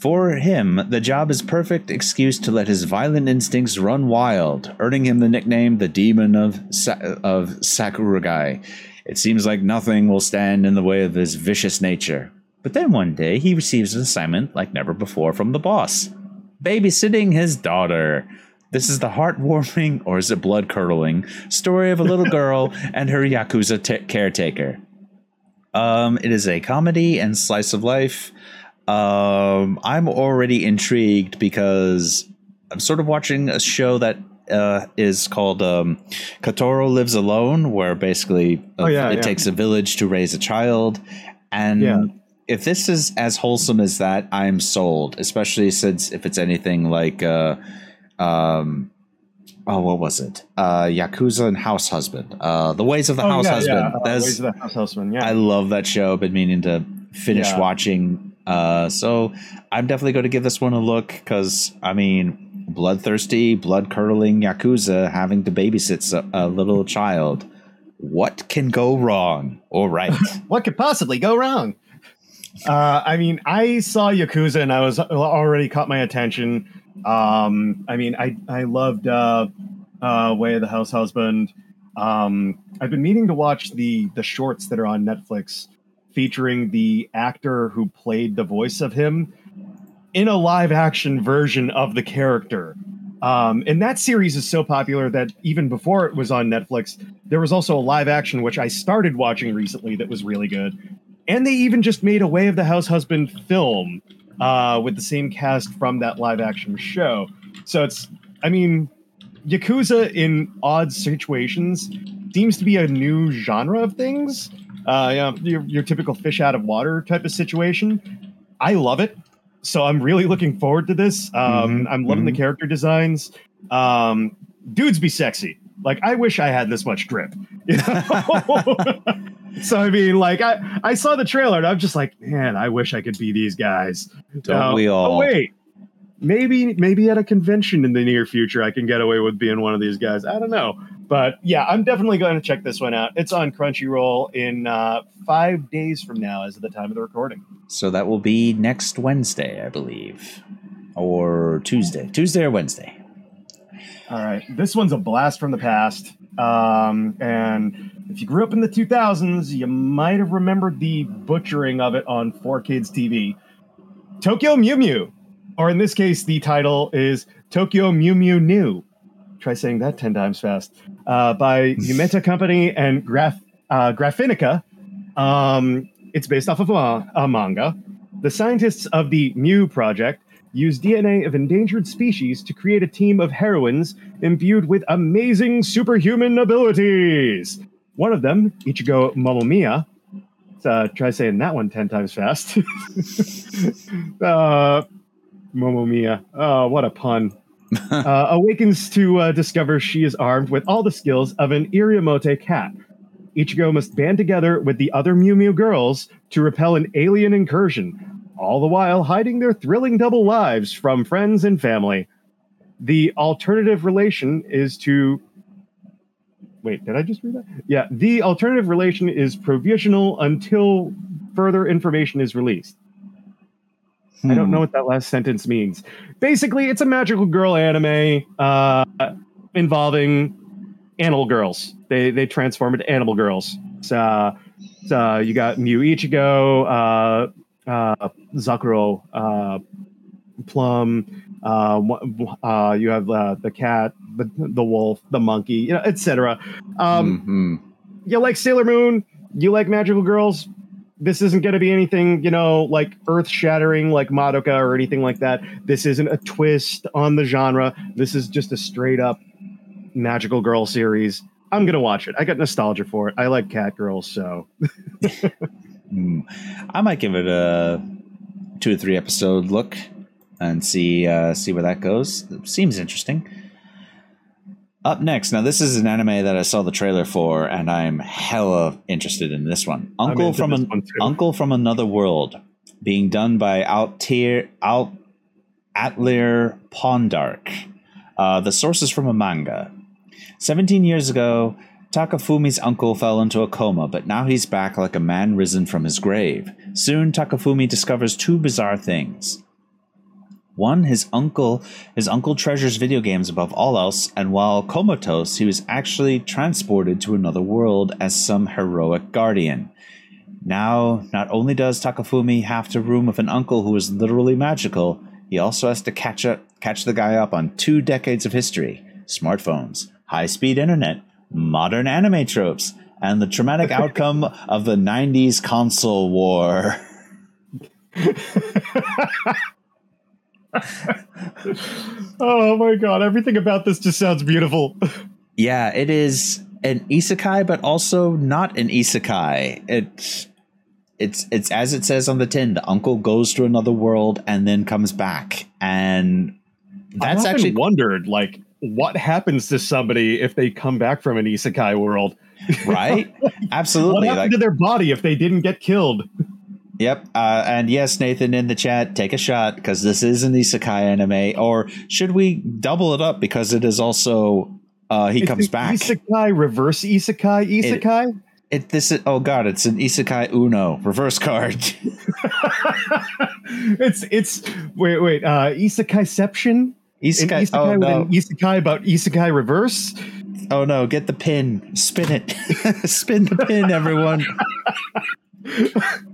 For him, the job is perfect excuse to let his violent instincts run wild, earning him the nickname the Demon of Sa- of Sakurai. It seems like nothing will stand in the way of his vicious nature. But then one day he receives an assignment like never before from the boss, babysitting his daughter. This is the heartwarming, or is it blood curdling, story of a little girl and her yakuza t- caretaker. Um, it is a comedy and slice of life. Um, I'm already intrigued because I'm sort of watching a show that uh, is called um, Katoro Lives Alone, where basically Oh, yeah, it yeah. takes a village to raise a child. And Yeah. If this is as wholesome as that, I'm sold, especially since if it's anything like. Uh, um, Oh, what was it? Uh, Yakuza and House Husband. Uh, the Ways of the Oh, House yeah, Husband. Yeah. Uh, That's- Ways of the House Husband. Yeah. I love that show. Been meaning to finish Yeah. watching. Uh, so I'm definitely going to give this one a look because I mean, bloodthirsty, blood curdling yakuza having to babysit a, a little child. What can go wrong or right? what could possibly go wrong? Uh, I mean, I saw Yakuza and I was already caught my attention. Um, I mean, I I loved uh, uh, Way of the House Husband. Um, I've been meaning to watch the the shorts that are on Netflix featuring the actor who played the voice of him in a live action version of the character. Um, and that series is so popular that even before it was on Netflix, there was also a live action which I started watching recently that was really good. And they even just made a Way of the House Husband film uh, with the same cast from that live action show. So it's, I mean, Yakuza in odd situations seems to be a new genre of things. Uh, you know, your, your typical fish out of water type of situation. I love it. So I'm really looking forward to this. Um, Mhm, I'm loving the mhm. character designs. Um, dudes be sexy. Like I wish I had this much drip. You know? so I mean, like I, I saw the trailer and I'm just like, man, I wish I could be these guys. Don't Uh, we all? Oh wait, maybe maybe at a convention in the near future I can get away with being one of these guys. I don't know, but yeah, I'm definitely going to check this one out. It's on Crunchyroll in uh, five days from now, as of the time of the recording. So that will be next Wednesday, I believe, or Tuesday, Tuesday or Wednesday. All right, this one's a blast from the past. Um, and if you grew up in the 2000s, you might have remembered the butchering of it on 4Kids TV. Tokyo Mew Mew, or in this case, the title is Tokyo Mew Mew New. Try saying that 10 times fast. Uh, by Yumeta Company and Graph, uh, Graphinica. Um, it's based off of a, a manga. The scientists of the Mew Project use DNA of endangered species to create a team of heroines imbued with amazing superhuman abilities. One of them, Ichigo Momomiya, uh, try saying that one 10 times fast. uh, Momomiya. Oh, what a pun. uh, awakens to uh, discover she is armed with all the skills of an Iriomote cat. Ichigo must band together with the other Mew Mew girls to repel an alien incursion, all the while hiding their thrilling double lives from friends and family. The alternative relation is to. Wait, did I just read that? Yeah, the alternative relation is provisional until further information is released. I don't know what that last sentence means. Basically, it's a magical girl anime uh, involving animal girls. They they transform into animal girls. So, so you got Mew Ichigo, uh, uh, Zakuro, uh, Plum. Uh, uh, you have uh, the cat, the the wolf, the monkey, you know, etc. Um, Mhm. you like Sailor Moon, you like magical girls. This isn't going to be anything, you know, like earth shattering like Madoka or anything like that. This isn't a twist on the genre. This is just a straight up magical girl series. I'm going to watch it. I got nostalgia for it. I like cat girls, so Mm. I might give it a two or three episode look and see uh, see where that goes. It seems interesting. Up next, now this is an anime that I saw the trailer for, and I'm hella interested in this one. Uncle from an one. Uncle from Another World, being done by Altair Alt Atlir Pontdarc. Uh, the source is from a manga. 17 years ago, Takafumi's uncle fell into a coma, but now he's back like a man risen from his grave. Soon, Takafumi discovers two bizarre things. One, his uncle, his uncle treasures video games above all else, and while comatose, he was actually transported to another world as some heroic guardian. Now, not only does Takafumi have to room with an uncle who is literally magical, he also has to catch up, catch the guy up on two decades of history: smartphones, high-speed internet, modern anime tropes, and the traumatic outcome of the '90s console war. oh my god, everything about this just sounds beautiful. Yeah, it is an isekai, but also not an isekai. It's it's it's as it says on the tin. The uncle goes to another world and then comes back, and that's I've actually wondered like what happens to somebody if they come back from an isekai world. right. Absolutely. What happened Like, to their body if they didn't get killed? Yep. Uh, and yes, Nathan in the chat, take a shot because this is an isekai anime. Or should we double it up because it is also uh, he It's comes back. Isekai, reverse isekai, isekai. It this is oh god, it's an isekai Uno reverse card. it's it's wait wait uh isekaiception. An Isekai. isekai Oh with no. an isekai about isekai reverse. Oh no, get the pin. Spin it. Spin the pin, everyone.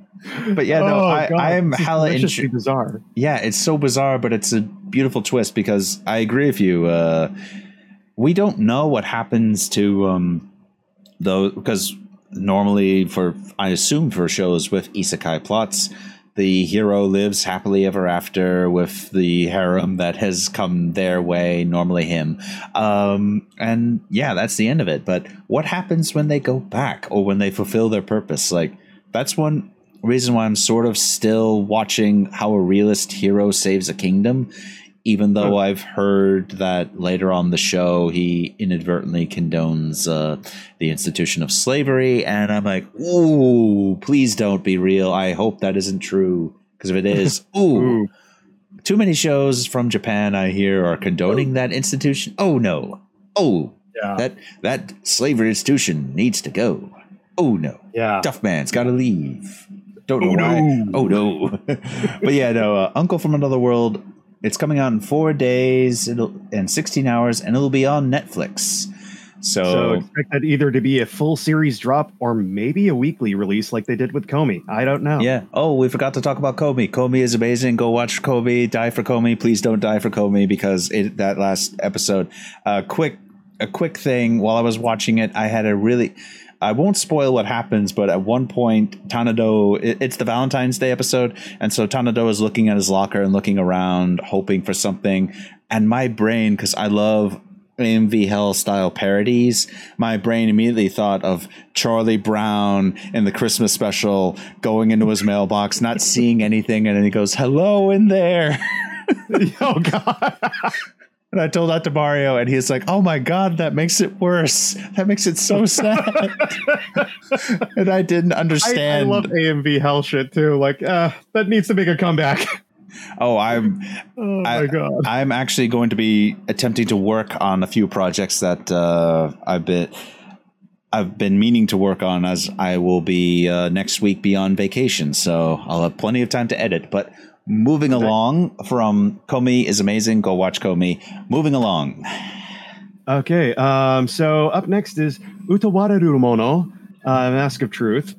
but yeah, no, Oh, I, God, I'm this hella intri- bizarre. Yeah, it's so bizarre, but it's a beautiful twist because I agree with you. Uh, we don't know what happens to um, though because normally for I assume for shows with isekai plots, the hero lives happily ever after with the harem that has come their way, normally him. Um, and yeah, that's the end of it. But what happens when they go back or when they fulfill their purpose? Like that's one reason why I'm sort of still watching how a realist hero saves a kingdom, even though I've heard that later on the show he inadvertently condones uh, the institution of slavery, and I'm like, ooh, please don't be real. I hope that isn't true because if it is, ooh, Ooh. too many shows from Japan I hear are condoning that institution. Oh no, oh Yeah. that that slavery institution needs to go. Oh no. yeah. Tough man's got to leave. Don't know Oh, why. no. Oh no. but yeah, no. Uh, Uncle from Another World. It's coming out in four days it'll, and sixteen hours, and it'll be on Netflix. So, So expect that either to be a full series drop or maybe a weekly release like they did with Komi. I don't know. yeah. Oh, we forgot to talk about Komi. Komi is amazing. Go watch Komi. Die for Komi. Please don't die for Komi because it, that last episode. Uh, quick, a quick thing. While I was watching it, I had a really. I won't spoil what happens, but at one point, Tadano, it- it's the Valentine's Day episode. And so Tadano is looking at his locker and looking around, hoping for something. And my brain, because I love MV Hell style parodies, my brain immediately thought of Charlie Brown in the Christmas special going into his mailbox, not seeing anything. And then he goes, Hello in there. oh God. And I told that to Mario, and he's like, "Oh my god, that makes it worse. That makes it so sad." and I didn't I, I understand. love AMV hell shit too. Like, uh, that needs to make a comeback. oh, I'm oh I- my god. I'm actually going to be attempting to work on a few projects that uh, I've been I've been meaning to work on as I will be uh, next week be on vacation, so I'll have plenty of time to edit. But moving along from Komi is amazing. Go watch Komi. Moving along. Okay, um, so up next is Utawara Mono, uh, Mask of Truth.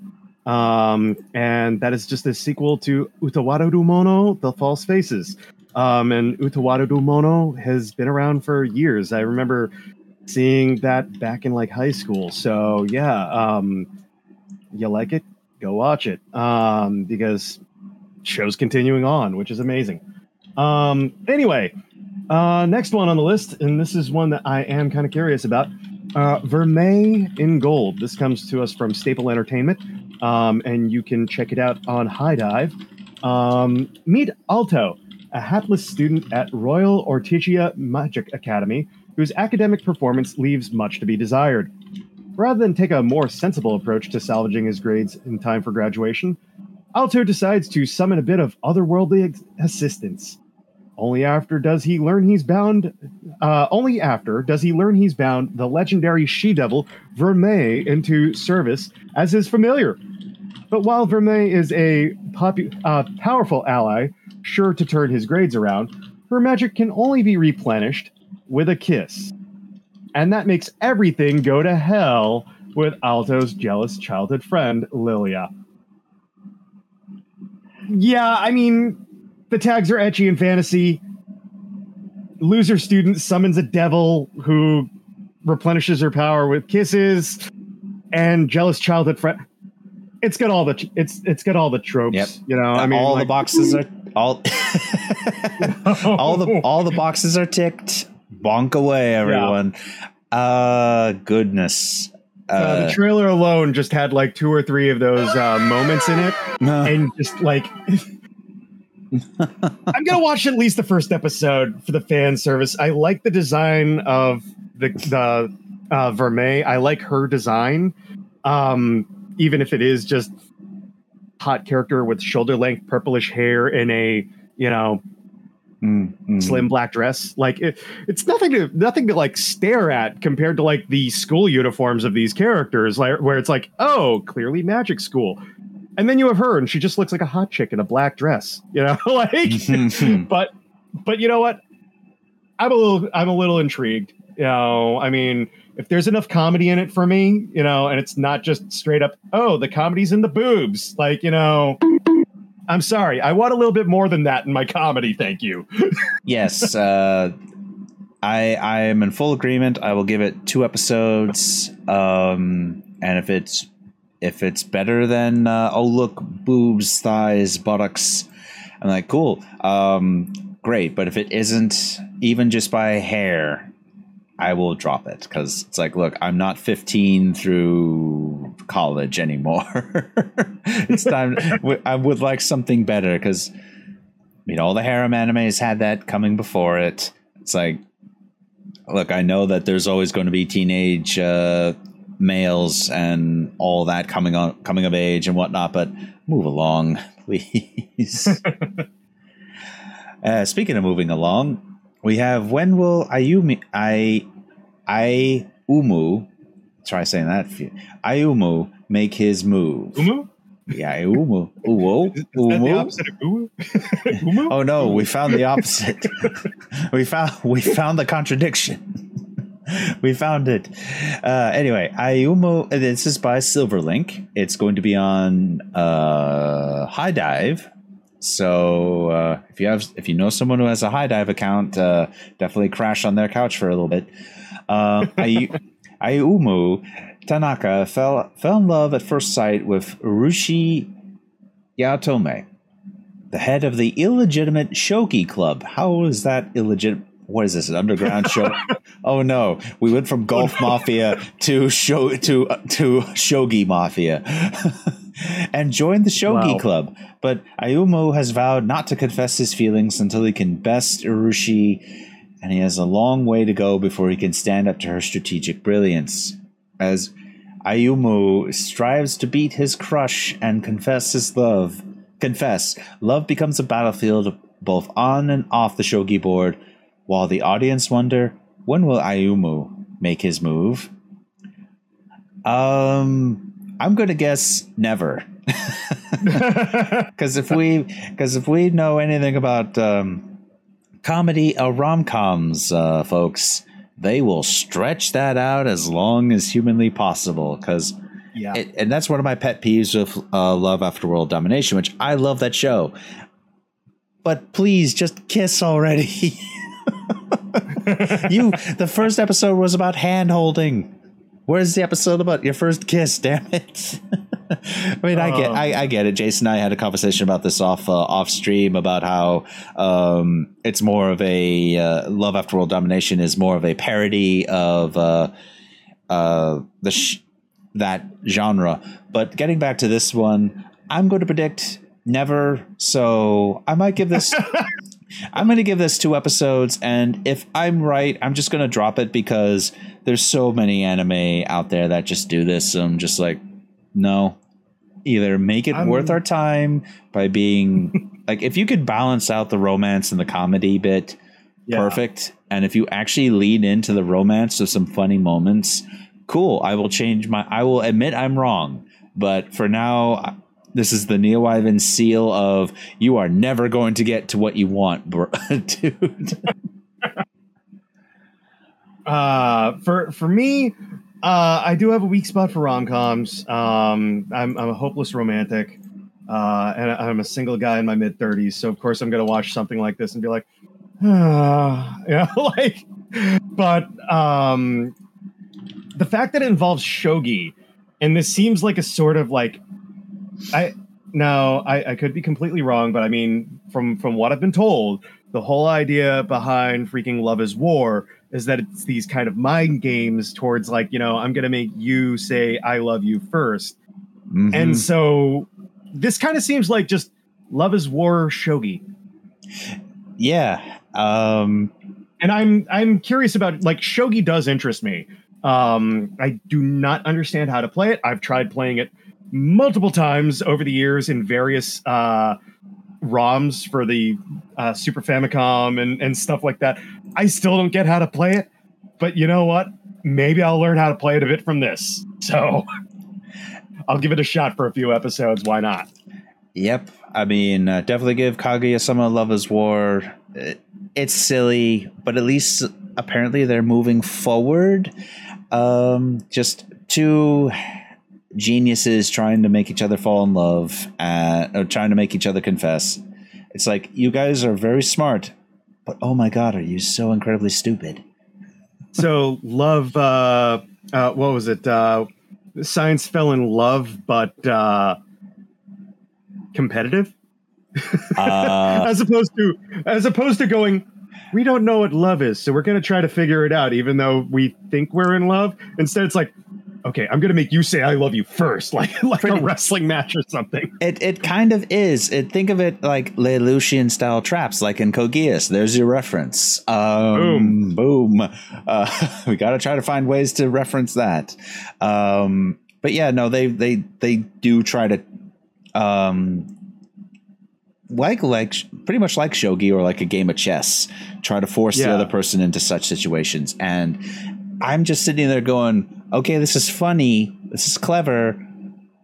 Um, and that is just a sequel to Utawara Mono, The False Faces. Um, and Utawara Mono has been around for years. I remember seeing that back in like high school. So yeah, um, you like it? Go watch it. Um, because show's continuing on, which is amazing. Um, anyway, uh, next one on the list, and this is one that I am kind of curious about. Uh, Vermeil in Gold. This comes to us from Staple Entertainment, um, and you can check it out on HIDIVE. Um, meet Alto, a hapless student at Royal Ortigia Magic Academy, whose academic performance leaves much to be desired. Rather than take a more sensible approach to salvaging his grades in time for graduation, Alto decides to summon a bit of otherworldly ex- assistance. Only after does he learn he's bound. Uh, only after does he learn he's bound the legendary she-devil Vermeil into service as his familiar. But while Vermeil is a popu- uh, powerful ally, sure to turn his grades around, her magic can only be replenished with a kiss, and that makes everything go to hell with Alto's jealous childhood friend Lilia. Yeah, I mean, the tags are ecchi and fantasy. Loser student summons a devil who replenishes her power with kisses, and jealous childhood friend. It's got all the it's it's got all the tropes. Yep. You know, I mean, all the boxes are all all the all the boxes are ticked. Bonk away, everyone. Uh goodness. Uh, Uh, the trailer alone just had like two or three of those uh, moments in it, and just like I'm gonna watch at least the first episode for the fan service. I like the design of the the uh, Vermeil. I like her design, um, even if it is just hot character with shoulder length purplish hair and a you know mm, mm. slim black dress. Like it, it's nothing to nothing to like stare at compared to like the school uniforms of these characters, like where it's like, oh, clearly magic school. And then you have her, and she just looks like a hot chick in a black dress, you know, like. But, but you know what? I'm a little, I'm a little intrigued. You know, I mean, if there's enough comedy in it for me, you know, and it's not just straight up, oh, the comedy's in the boobs, like you know. I'm sorry. I want a little bit more than that in my comedy. Thank you. yes, uh, I I am in full agreement. I will give it two episodes, um, and if it's if it's better than uh, oh look boobs, thighs, buttocks, I'm like cool, um, great. But if it isn't even just by hair, I will drop it because it's like, look, I'm not 15 through college anymore. it's time. I would like something better because, you know, all the harem animes had that coming before it. It's like, look, I know that there's always going to be teenage uh, males and all that coming on, coming of age and whatnot, but move along, please. uh, speaking of moving along, we have when will Ayumi I I Umu try saying that Ayumu make his move. Umu? Yeah, Umu. Umu. Umu. the opposite of Umu? Umu? Oh no, we found the opposite. we found we found the contradiction. we found it. Uh, anyway, Ayumu. This is by Silverlink. It's going to be on uh, Dive. so uh, if you have, if you know someone who has a HIDIVE account, uh, definitely crash on their couch for a little bit. Uh, Ayumu Tanaka fell fell in love at first sight with Urushi Yaotome, the head of the illegitimate Shogi Club. How is that illegitimate? What is this? An underground show? oh no, we went from Golf oh, Mafia to show to to Shogi Mafia. and joined the Shogi wow. Club. But Ayumu has vowed not to confess his feelings until he can best Urushi, and he has a long way to go before he can stand up to her strategic brilliance. As Ayumu strives to beat his crush and confess his love, confess, love becomes a battlefield both on and off the shogi board, while the audience wonder when will Ayumu make his move. Um, I'm going to guess never. Because if we because if we know anything about um, comedy uh, rom coms, uh, folks, they will stretch that out as long as humanly possible. Because yeah, it, and that's one of my pet peeves with uh, Love After World Domination, which I love that show. But please, just kiss already. you the first episode was about hand holding Where's the episode about your first kiss? Damn it! I mean, I get, I, I, get it. Jason and I had a conversation about this off uh, off stream about how um, it's more of a uh, love after world domination is more of a parody of uh, uh, the sh- that genre. But getting back to this one, I'm going to predict never. So I might give this. I'm going to give this two episodes, and if I'm right, I'm just going to drop it because there's so many anime out there that just do this. So I'm just like, no. Either make it I'm, worth our time by being like, if you could balance out the romance and the comedy bit, yeah. perfect. And if you actually lean into the romance with some funny moments, cool. I will change my. I will admit I'm wrong, but for now, this is the Neo Ivan seal of you are never going to get to what you want, bro- dude. uh, for for me, uh, I do have a weak spot for rom coms. Um, I'm, I'm a hopeless romantic, uh, and I'm a single guy in my mid 30s. So of course I'm gonna watch something like this and be like, ah, like. But um, the fact that it involves shogi, and this seems like a sort of like I no, I, I could be completely wrong, but I mean, from from what I've been told, the whole idea behind freaking Love is War is that it's these kind of mind games towards like, you know, I'm gonna make you say I love you 1st mm-hmm. And so this kind of seems like just Love is War shogi. Yeah. Um and I'm I'm curious about like shogi does interest me. Um I do not understand how to play it. I've tried playing it multiple times over the years in various uh, ROMs for the uh, Super Famicom and, and stuff like that. I still don't get how to play it, but you know what? Maybe I'll learn how to play it a bit from this. So I'll give it a shot for a few episodes. Why not? Yep. I mean, uh, definitely give Kaguya-sama Love is War. It's silly, but at least apparently they're moving forward. Um, just two geniuses trying to make each other fall in love, uh, or trying to make each other confess. It's like you guys are very smart, but oh my god, are you so incredibly stupid? So love. Uh, uh, what was it? Uh, science fell in love, but uh, competitive. Uh, as opposed to as opposed to going we don't know what love is so we're going to try to figure it out even though we think we're in love instead it's like okay i'm going to make you say i love you first like like a wrestling match or something It it kind of is. It think of it like Lelouchian style traps, like in Code Geass. There's your reference. Um, boom, boom. Uh, we got to try to find ways to reference that. Um, but yeah, no, they they they do try to, um, like like pretty much like shogi or like a game of chess, try to force the other person into such situations. And I'm just sitting there going, okay, this is funny, this is clever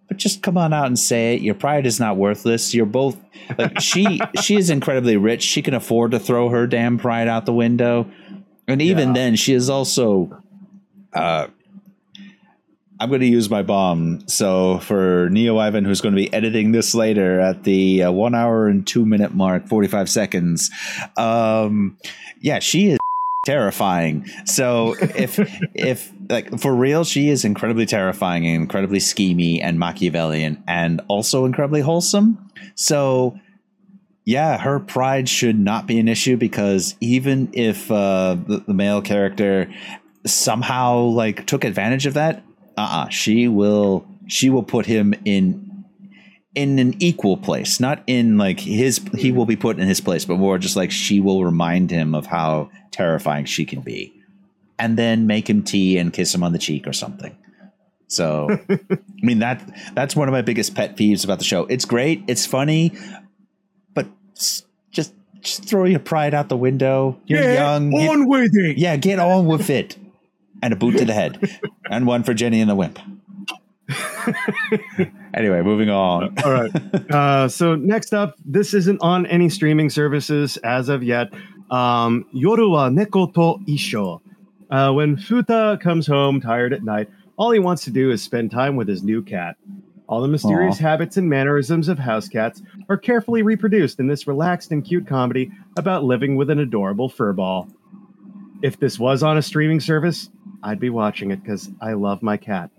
but just come on out and say it. Your pride is not worthless. You're both like she she is incredibly rich. She can afford to throw her damn pride out the window. And even Yeah. then she is also uh I'm going to use my bomb. So for NeoIvan, who's going to be editing this later at the uh, one hour and two minute mark, 45 seconds. Um, yeah, she is terrifying. So if if like for real, she is incredibly terrifying and incredibly schemy and Machiavellian and also incredibly wholesome. So yeah, her pride should not be an issue because even if uh, the, the male character somehow like took advantage of that, uh-uh, she will she will put him in in an equal place, not in like his he will be put in his place, but more just like she will remind him of how terrifying she can be. And then make him tea and kiss him on the cheek or something. So I mean that that's one of my biggest pet peeves about the show. It's great, it's funny, but just just throw your pride out the window. You're young. get- on with it yeah, get on with it. And a boot to the head. and one for Jenny and the Wimp. anyway, moving on. all right uh, so next up this isn't on any streaming services as of yet um, yoru wa neko to issho uh, when futa comes home tired at night all he wants to do is spend time with his new cat all the mysterious Aw. habits and mannerisms of house cats are carefully reproduced in this relaxed and cute comedy about living with an adorable furball if this was on a streaming service i'd be watching it because i love my cat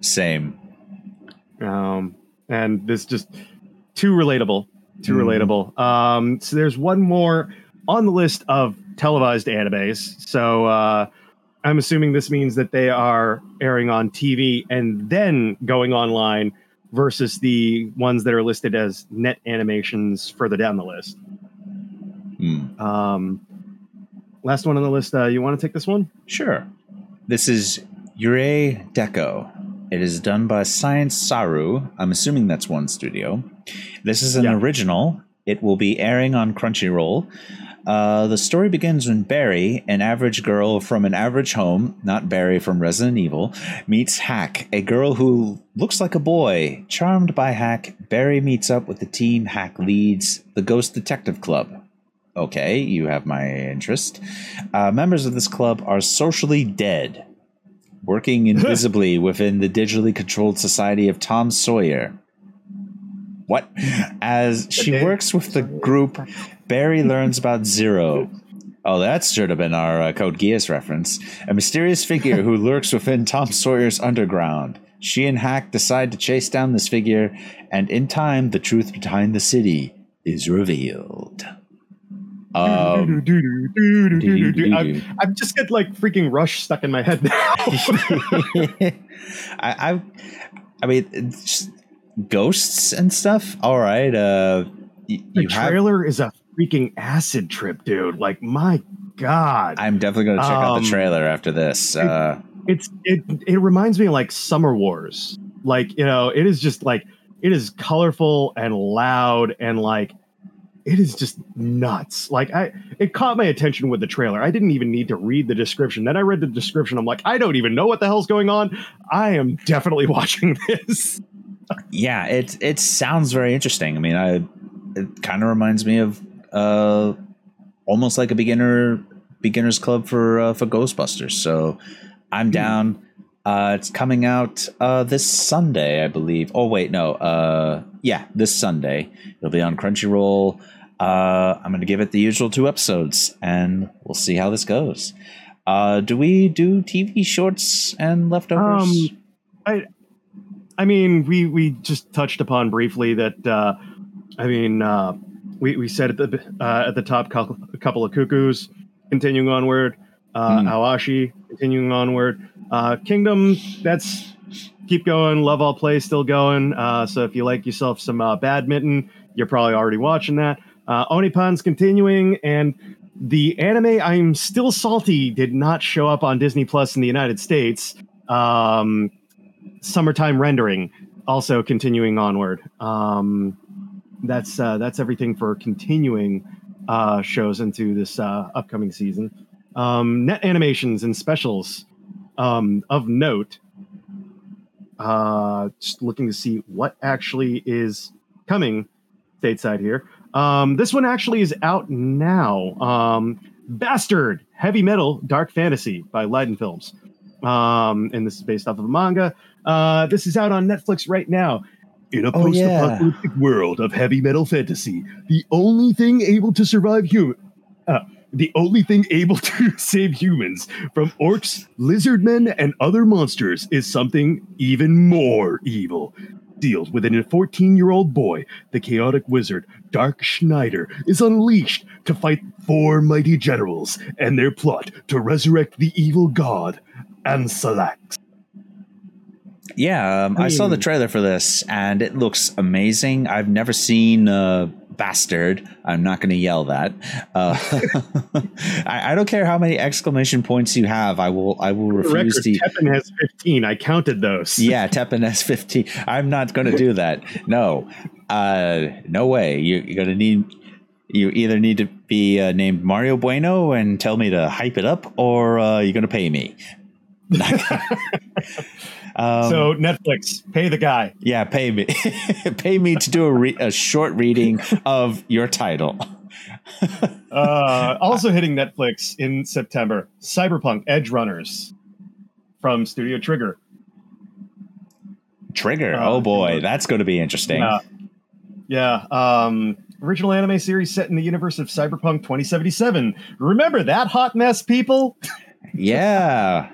Same. um, and this just too relatable, too Mhm. relatable. Um, so there's one more on the list of televised animes. So uh, I'm assuming this means that they are airing on TV and then going online versus the ones that are listed as net animations further down the list. Hmm. Um, last one on the list. Uh, you want to take this one? Sure. This is Yurei Deco. It is done by Science Saru. I'm assuming that's one studio. This is an Yeah. original. It will be airing on Crunchyroll. Uh, the story begins when Berry, an average girl from an average home, not Barry from Resident Evil, meets Hack, a girl who looks like a boy. Charmed by Hack, Berry meets up with the team Hack leads, the Ghost Detective Club. Okay, you have my interest. Uh, members of this club are socially dead, working invisibly within the digitally controlled society of Tom Sawyer. What? As she works with the group, Berry learns about Zero. Oh, that should have been our uh, Code Geass reference. A mysterious figure who lurks within Tom Sawyer's underground. She and Hack decide to chase down this figure, and in time, the truth behind the city is revealed. Um, I'm, I'm just get like freaking rush stuck in my head now. I, I, I mean, it's ghosts and stuff. All right. Uh, y- the you have. trailer is a freaking acid trip, dude. Like my god, I'm definitely going to check out Um, the trailer after this. Uh, it's it it reminds me of like Summer Wars. Like you know, it is just like it is colorful and loud and like it is just nuts. Like I, it caught my attention with the trailer. I didn't even need to read the description. Then I read the description. I'm like, I don't even know what the hell's going on. I am definitely watching this. Yeah, it it sounds very interesting. I mean, I it kind of reminds me of uh, almost like a beginner beginners club for uh, for Ghostbusters. So I'm down. Uh, it's coming out uh, this Sunday, I believe. Oh wait, no. Uh, yeah, this Sunday. It'll be on Crunchyroll. Uh, I'm going to give it the usual two episodes, and we'll see how this goes. Uh, do we do TV shorts and leftovers? Um, I, I mean, we we just touched upon briefly that. Uh, I mean, uh, we we said at the uh, at the top a couple of cuckoos, continuing onward. Uh, Hmm. Aoashi continuing onward. Uh, Kingdom, that's keep going. Love all play still going. Uh, so if you like yourself some uh, badminton, you're probably already watching that. Uh, Onipon's continuing, and the anime I'm still salty did not show up on Disney Plus in the United States. Um, summertime rendering also continuing onward. Um, that's uh, that's everything for continuing uh, shows into this uh, upcoming season. Um, net animations and specials um, of note. Uh, just looking to see what actually is coming stateside here. Um, this one actually is out now. Um, Bastard, heavy metal, dark fantasy by Liden Films. Um, and this is based off of a manga. Uh, this is out on Netflix right now. In a Oh, post-apocalyptic world of heavy metal fantasy, the only thing able to survive human, uh, the only thing able to save humans from orcs, lizard men, and other monsters is something even more evil. Sealed within a 14 year old boy, the chaotic wizard Dark Schneider is unleashed to fight four mighty generals and their plot to resurrect the evil god Anthrasax. Yeah, um, I, I saw the trailer for this, and it looks amazing. I've never seen uh, Bastard. I'm not going to yell that. Uh, I, I don't care how many exclamation points you have. I will. I will For the record, refuse to. Teppen has 15. I counted those. yeah, Teppen S15. I'm not going to do that. No, uh, no way. You, you're going to need. You either need to be uh, named Mario Bueno and tell me to hype it up, or uh, you're going to pay me. um, so Netflix, pay the guy. yeah, pay me, pay me to do a, re- a short reading of your title. Uh, also hitting Netflix in September, Cyberpunk Edgerunners from Studio Trigger. Trigger. Uh, oh boy, that's going to be interesting. Yeah. Yeah. Um, original anime series set in the universe of Cyberpunk 2077. Remember that hot mess, people? Yeah.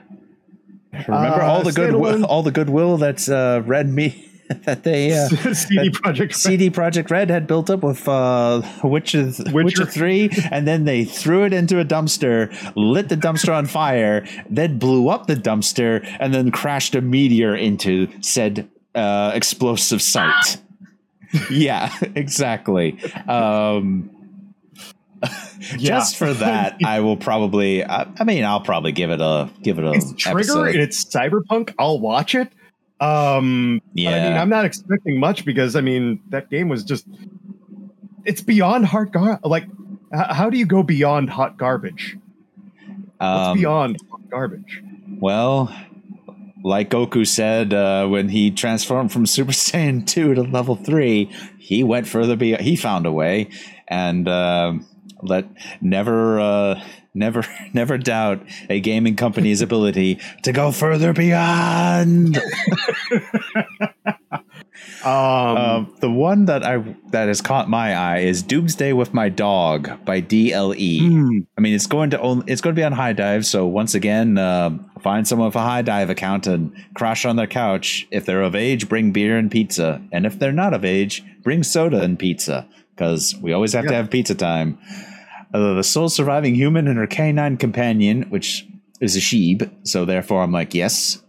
Remember Uh, all the goodwill, standalone- all the goodwill that's uh, Red Me that they uh, CD Projekt CD Projekt Red had built up with uh, Witcher, Witcher Witcher. Three, and then they threw it into a dumpster, lit the dumpster on fire, then blew up the dumpster, and then crashed a meteor into said uh, explosive site. yeah, exactly. Um, Just for that, I will probably. I, I mean, I'll probably give it a give it a it's Trigger episode. and it's Cyberpunk. I'll watch it. Um, but I mean, Yeah. I'm not expecting much because I mean that game was just. It's beyond hard gar. Like, h- how do you go beyond hot garbage? What's Um, beyond hot garbage? Well, like Goku said uh, when he transformed from Super Saiyan 2 to level 3, he went further beyond. He found a way. And um let never, uh, never, never doubt a gaming company's ability to go further beyond. Um, Um, the one that I that has caught my eye is Doomsday with My Dog by DLE. hmm, I mean, it's going to only, it's going to be on HIDIVE. So once again, uh, find someone with a HIDIVE account and crash on their couch. If they're of age, bring beer and pizza, and if they're not of age, bring soda and pizza because we always have to have pizza time. Uh, the sole surviving human and her canine companion, which is a sheep, so therefore I'm like, yes.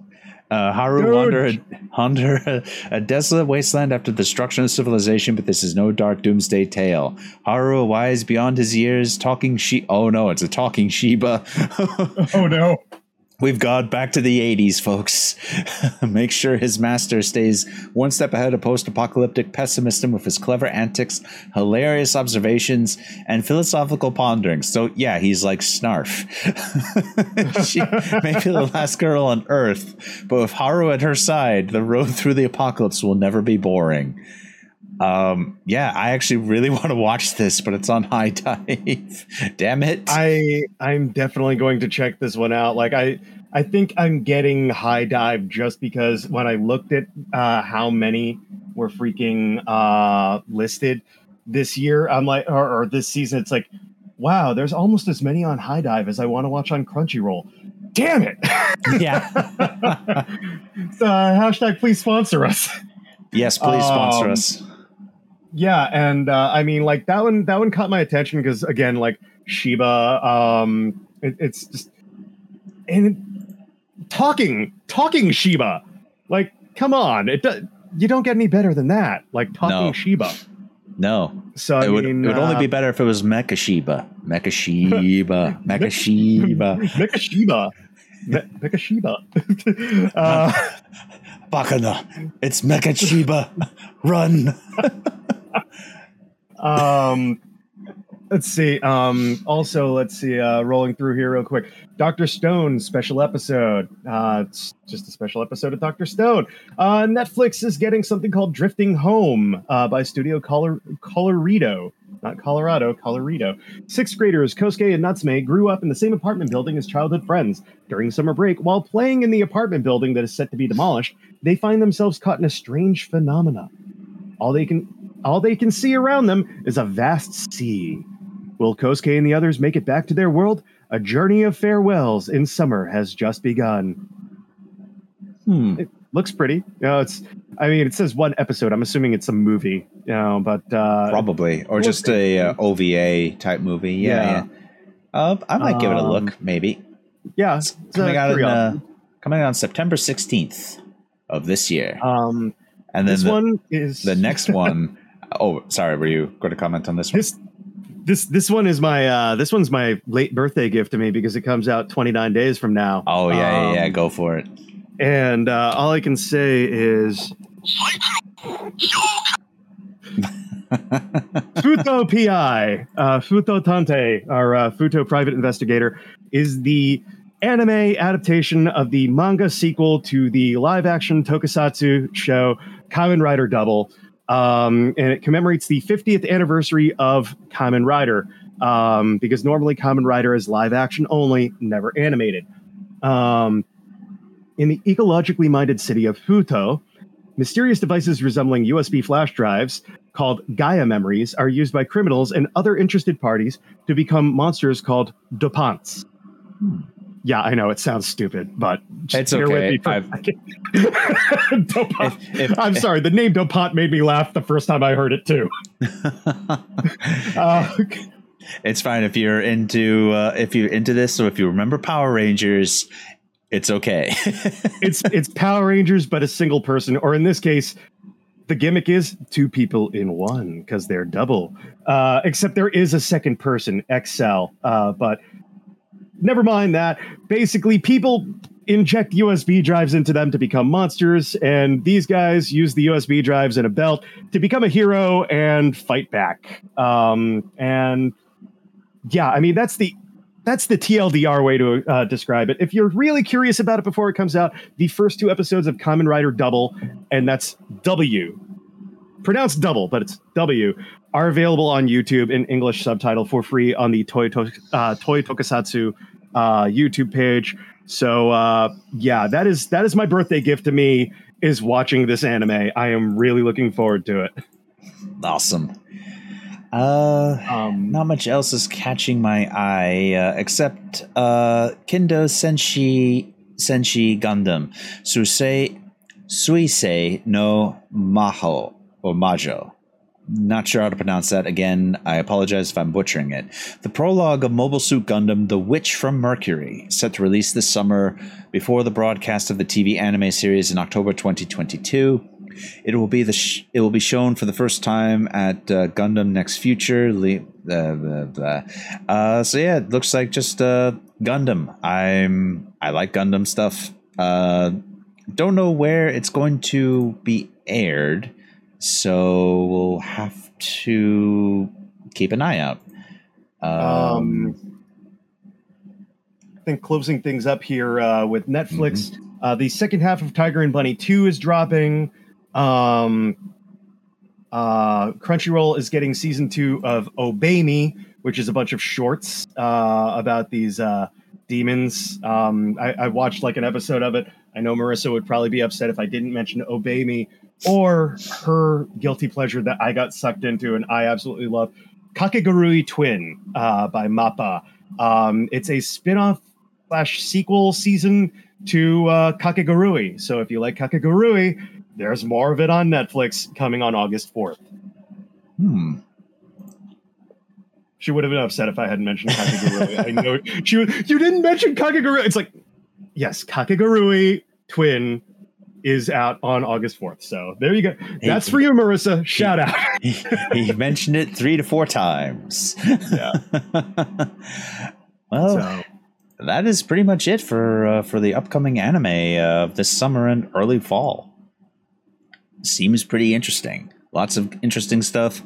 Uh, Haru Dude. wander, wander a, a desolate wasteland after the destruction of civilization, but this is no dark doomsday tale. Haru, a wise beyond his years, talking she. Oh no, it's a talking Shiba. oh no. We've gone back to the 80s, folks. Make sure his master stays one step ahead of post apocalyptic pessimism with his clever antics, hilarious observations, and philosophical ponderings. So, yeah, he's like Snarf. she may be the last girl on Earth, but with Haru at her side, the road through the apocalypse will never be boring. Um, yeah, I actually really want to watch this, but it's on HIDIVE. Damn it. I I'm definitely going to check this one out. Like I I think I'm getting HIDIVE just because when I looked at uh, how many were freaking uh, listed this year, I'm like, or, or this season, it's like, wow, there's almost as many on HIDIVE as I want to watch on Crunchyroll. Damn it! Yeah. so, uh, hashtag please sponsor us. yes, please sponsor Um, us. Yeah, and uh, I mean, like that one. That one caught my attention because again, like Shiba, um, it, it's just and talking, talking Shiba. Like, come on, it do, you don't get any better than that. Like talking No. Shiba. No, So I it would, mean, it would only uh, be better if it was Mecha Shiba. Mecha Shiba. Mecha Shiba. Mecha Shiba. Mecha Shiba. uh, Bakana. It's Mecha Shiba. Run. Um let's see um also let's see uh rolling through here real quick. Dr stone special episode. Uh it's just a special episode of dr stone. Uh netflix is getting something called drifting home uh by studio Color- colorado not colorado colorado. Sixth graders kosuke and natsume grew up in the same apartment building as childhood friends. During summer break while playing in the apartment building that is set to be demolished they find themselves caught in a strange phenomena. All they can all they can see around them is a vast sea. Will Kosuke and the others make it back to their world? A journey of farewells in summer has just begun. Hmm. It looks pretty. You know, it's I mean, it says one episode. I'm assuming it's a movie, you know, but uh Probably. Or just a uh, OVA type movie. Yeah. Yeah. yeah. Uh, I might give it a Um, look, maybe. yeah, It's it's, coming uh, out in, uh, coming out on September 16th of this year. um and then this the, one is the next one oh sorry, were you going to comment on this one? this this this one is my uh this one's my late birthday gift to me because it comes out 29 days from now. Oh yeah, yeah, yeah, Um, go for it. And uh, all I can say is Futo PI, uh, Futo Tantei, our uh, Futo private investigator, is the anime adaptation of the manga sequel to the live action tokusatsu show Kamen Rider Double. Um, and it commemorates the 50th anniversary of Kamen Rider um, because normally Kamen Rider is live action only, never animated. Um, in the ecologically minded city of Futo, mysterious devices resembling USB flash drives called Gaia memories are used by criminals and other interested parties to become monsters called dopants. Yeah, I know it sounds stupid, but It's okay. me for a I've- If- if- I'm sorry, the name Dopant made me laugh the first time I heard it too. Uh, it's fine if you're into uh, if you're into this. So if you remember Power Rangers, it's okay. it's it's Power Rangers, but a single person, or in this case, the gimmick is two people in one because they're double. Uh, except there is a second person, Accel. Uh, but never mind that. Basically, people inject USB drives into them to become monsters, and these guys use the USB drives in a belt to become a hero and fight back. Um, and yeah, I mean that's the that's the TLDR way to uh, describe it. If you're really curious about it before it comes out, the first two episodes of Kamen Rider Double, and that's W, pronounced double, but it's W, are available on YouTube in English subtitle for free on the Toei, to- uh, Toei Tokusatsu uh, YouTube page. So uh, yeah, that is that is my birthday gift to me is watching this anime. I am really looking forward to it. awesome. Uh, Um, not much else is catching my eye uh, except uh, Kendo Senshi Senshi Gundam Susei Suisei no Maho or Majo. Not sure how to pronounce that again. I apologize if I'm butchering it. The prologue of Mobile Suit Gundam The Witch from Mercury, set to release this summer before the broadcast of the TV anime series in October 2022. It will be the sh- it will be shown for the first time at uh, Gundam Next Future. Le- uh, blah, blah. Uh, so yeah, it looks like just uh, Gundam. I'm I like Gundam stuff. Uh, don't know where it's going to be aired, so we'll have to keep an eye out. Um, Um, I think closing things up here uh, with Netflix, uh, the second half of Tiger and Bunny 2 is dropping. Um, uh, Crunchyroll is getting season two of Obey Me, which is a bunch of shorts uh, about these uh, Demons. Um, I, I watched like an episode of it. I know Marissa would probably be upset if I didn't mention Obey Me or her guilty pleasure that I got sucked into and I absolutely love Kakegurui Twin uh, by Mappa. Um, it's a spin-off slash sequel season to uh, Kakegurui. So if you like Kakegurui, there's more of it on Netflix coming on August 4th. Hmm. She would have been upset if I hadn't mentioned Kakegurui. I know she was, you didn't mention Kakegurui. It's like, yes, Kakegurui Twin is out on August 4th. So there you go. That's for you, Marissa. Shout out. he, he mentioned it three to four times. Yeah. well, So that is pretty much it for uh, for the upcoming anime of this summer and early fall. Seems pretty interesting. Lots of interesting stuff.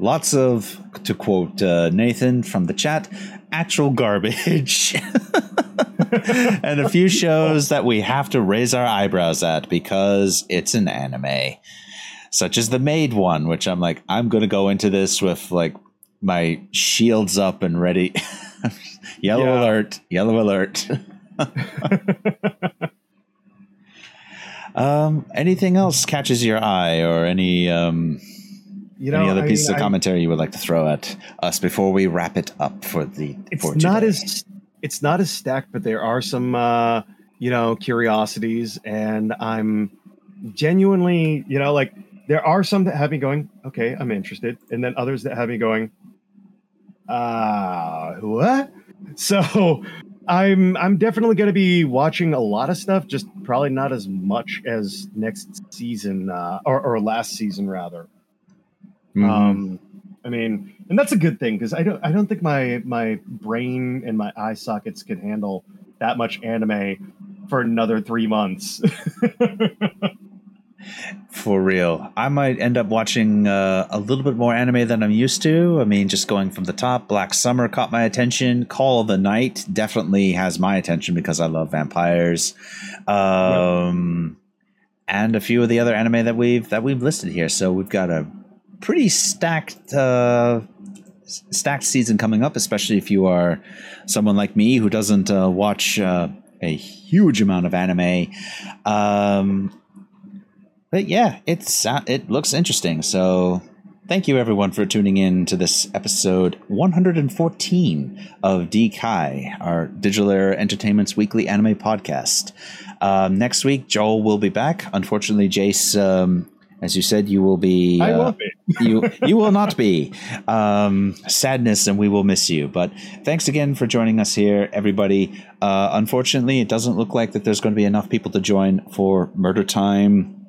Lots of, to quote uh, Nathan from the chat, actual garbage. and a few shows that we have to raise our eyebrows at because it's an anime. Such as the Maid one, which I'm like, I'm going to go into this with like my shields up and ready. yellow Yeah. alert, yellow alert. um, anything else catches your eye or any um, you know, any other I pieces mean, of I- commentary you would like to throw at us before we wrap it up for the it's for not as it's not as stacked, but there are some uh, you know curiosities, and I'm genuinely you know like there are some that have me going, okay, I'm interested, and then others that have me going, uh, what? So I'm I'm definitely going to be watching a lot of stuff, just probably not as much as next season uh, or, or last season rather. Mhm. Um, I mean, and that's a good thing because I don't I don't think my my brain and my eye sockets can handle that much anime for another three months. For real. I might end up watching uh, a little bit more anime than I'm used to. I mean, just going from the top, Black Summer caught my attention. Call of the Night definitely has my attention because I love vampires. Um, and a few of the other anime that we've that we've listed here. So we've got a pretty stacked uh, stacked season coming up, especially if you are someone like me who doesn't uh, watch uh, a huge amount of anime. Um, but yeah, it's uh, it looks interesting. So thank you everyone for tuning in to this episode 114 of DEE Kai, our Digital Era Entertainment's weekly anime podcast. Um, next week, Joel will be back. Unfortunately, Jace, um, as you said, you will be. I uh, won't be. you you will not be um, sadness and we will miss you but thanks again for joining us here everybody uh, unfortunately it doesn't look like that there's going to be enough people to join for murder time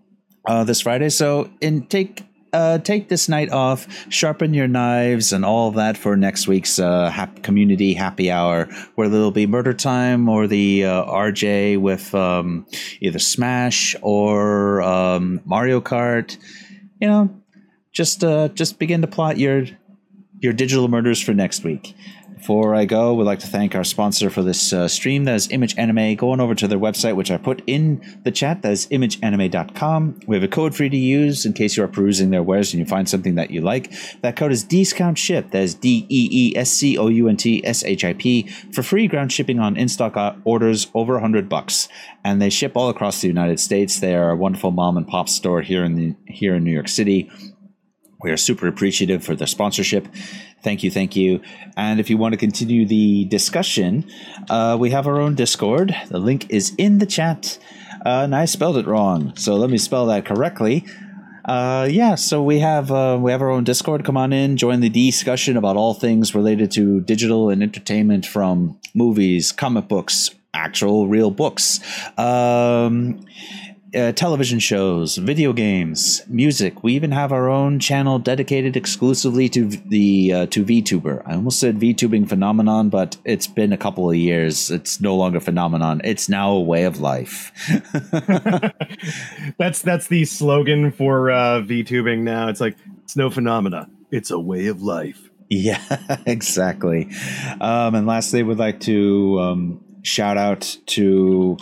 uh, this friday so in take uh, take this night off, sharpen your knives and all that for next week's uh, hap- community happy hour, where there'll be murder time or the uh, RJ with um, either Smash or um, Mario Kart. You know, just uh, just begin to plot your your digital murders for next week. Before I go, we'd like to thank our sponsor for this uh, stream. That is Image Anime. Go on over to their website, which I put in the chat. That is imageanime.com. We have a code for you to use in case you are perusing their wares and you find something that you like. That code is Discount Ship. That is D E E S C O U N T S H I P for free ground shipping on in stock uh, orders over 100 bucks. And they ship all across the United States. They are a wonderful mom and pop store here in the here in New York City. We are super appreciative for the sponsorship. Thank you, thank you. And if you want to continue the discussion, uh, we have our own Discord. The link is in the chat. Uh, and I spelled it wrong, so let me spell that correctly. Uh, yeah, so we have uh, we have our own Discord. Come on in, join the discussion about all things related to digital and entertainment, from movies, comic books, actual real books, um, uh, television shows, video games, music. We even have our own channel dedicated exclusively to the uh, to VTuber. I almost said VTubing phenomenon, but it's been a couple of years. It's no longer phenomenon. It's now a way of life. that's that's the slogan for uh, VTubing now. It's like it's no phenomena. It's a way of life. Yeah, exactly. Um, and lastly, would like to um, shout out to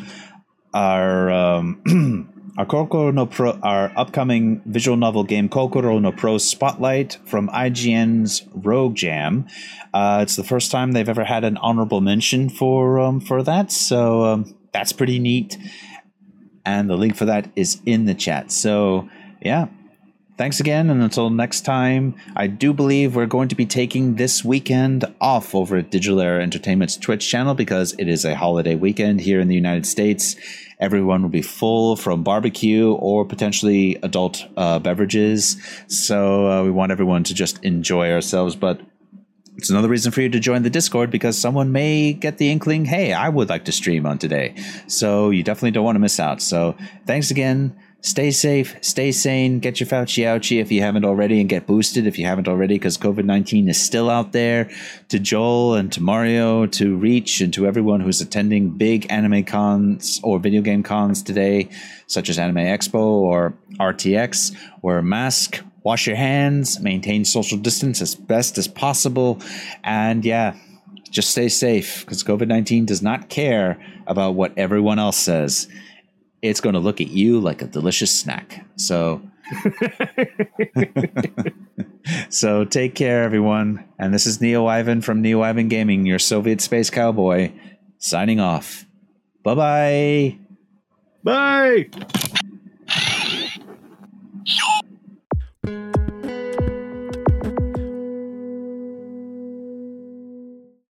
our um, our Kokoro no Pro, our upcoming visual novel game Kokoro no Pro Spotlight from IGN's Rogue Jam. Uh, it's the first time they've ever had an honorable mention for um, for that, so um, that's pretty neat. And the link for that is in the chat. So yeah, thanks again, and until next time, I do believe we're going to be taking this weekend off over at Digital Era Entertainment's Twitch channel because it is a holiday weekend here in the United States. Everyone will be full from barbecue or potentially adult uh, beverages. So uh, we want everyone to just enjoy ourselves. But it's another reason for you to join the Discord because someone may get the inkling, hey, I would like to stream on today. So you definitely don't want to miss out. So thanks again. Stay safe, stay sane, get your Fauci ouchie if you haven't already, and get boosted if you haven't already, because COVID 19 is still out there. To Joel and to Mario, to Reach, and to everyone who's attending big anime cons or video game cons today, such as Anime Expo or RTX, wear a mask, wash your hands, maintain social distance as best as possible, and yeah, just stay safe because COVID 19 does not care about what everyone else says it's going to look at you like a delicious snack. So, so take care, everyone. And this is NeoIvan from NeoIvan Gaming, your Soviet space cowboy, signing off. Bye-bye. Bye. Bye.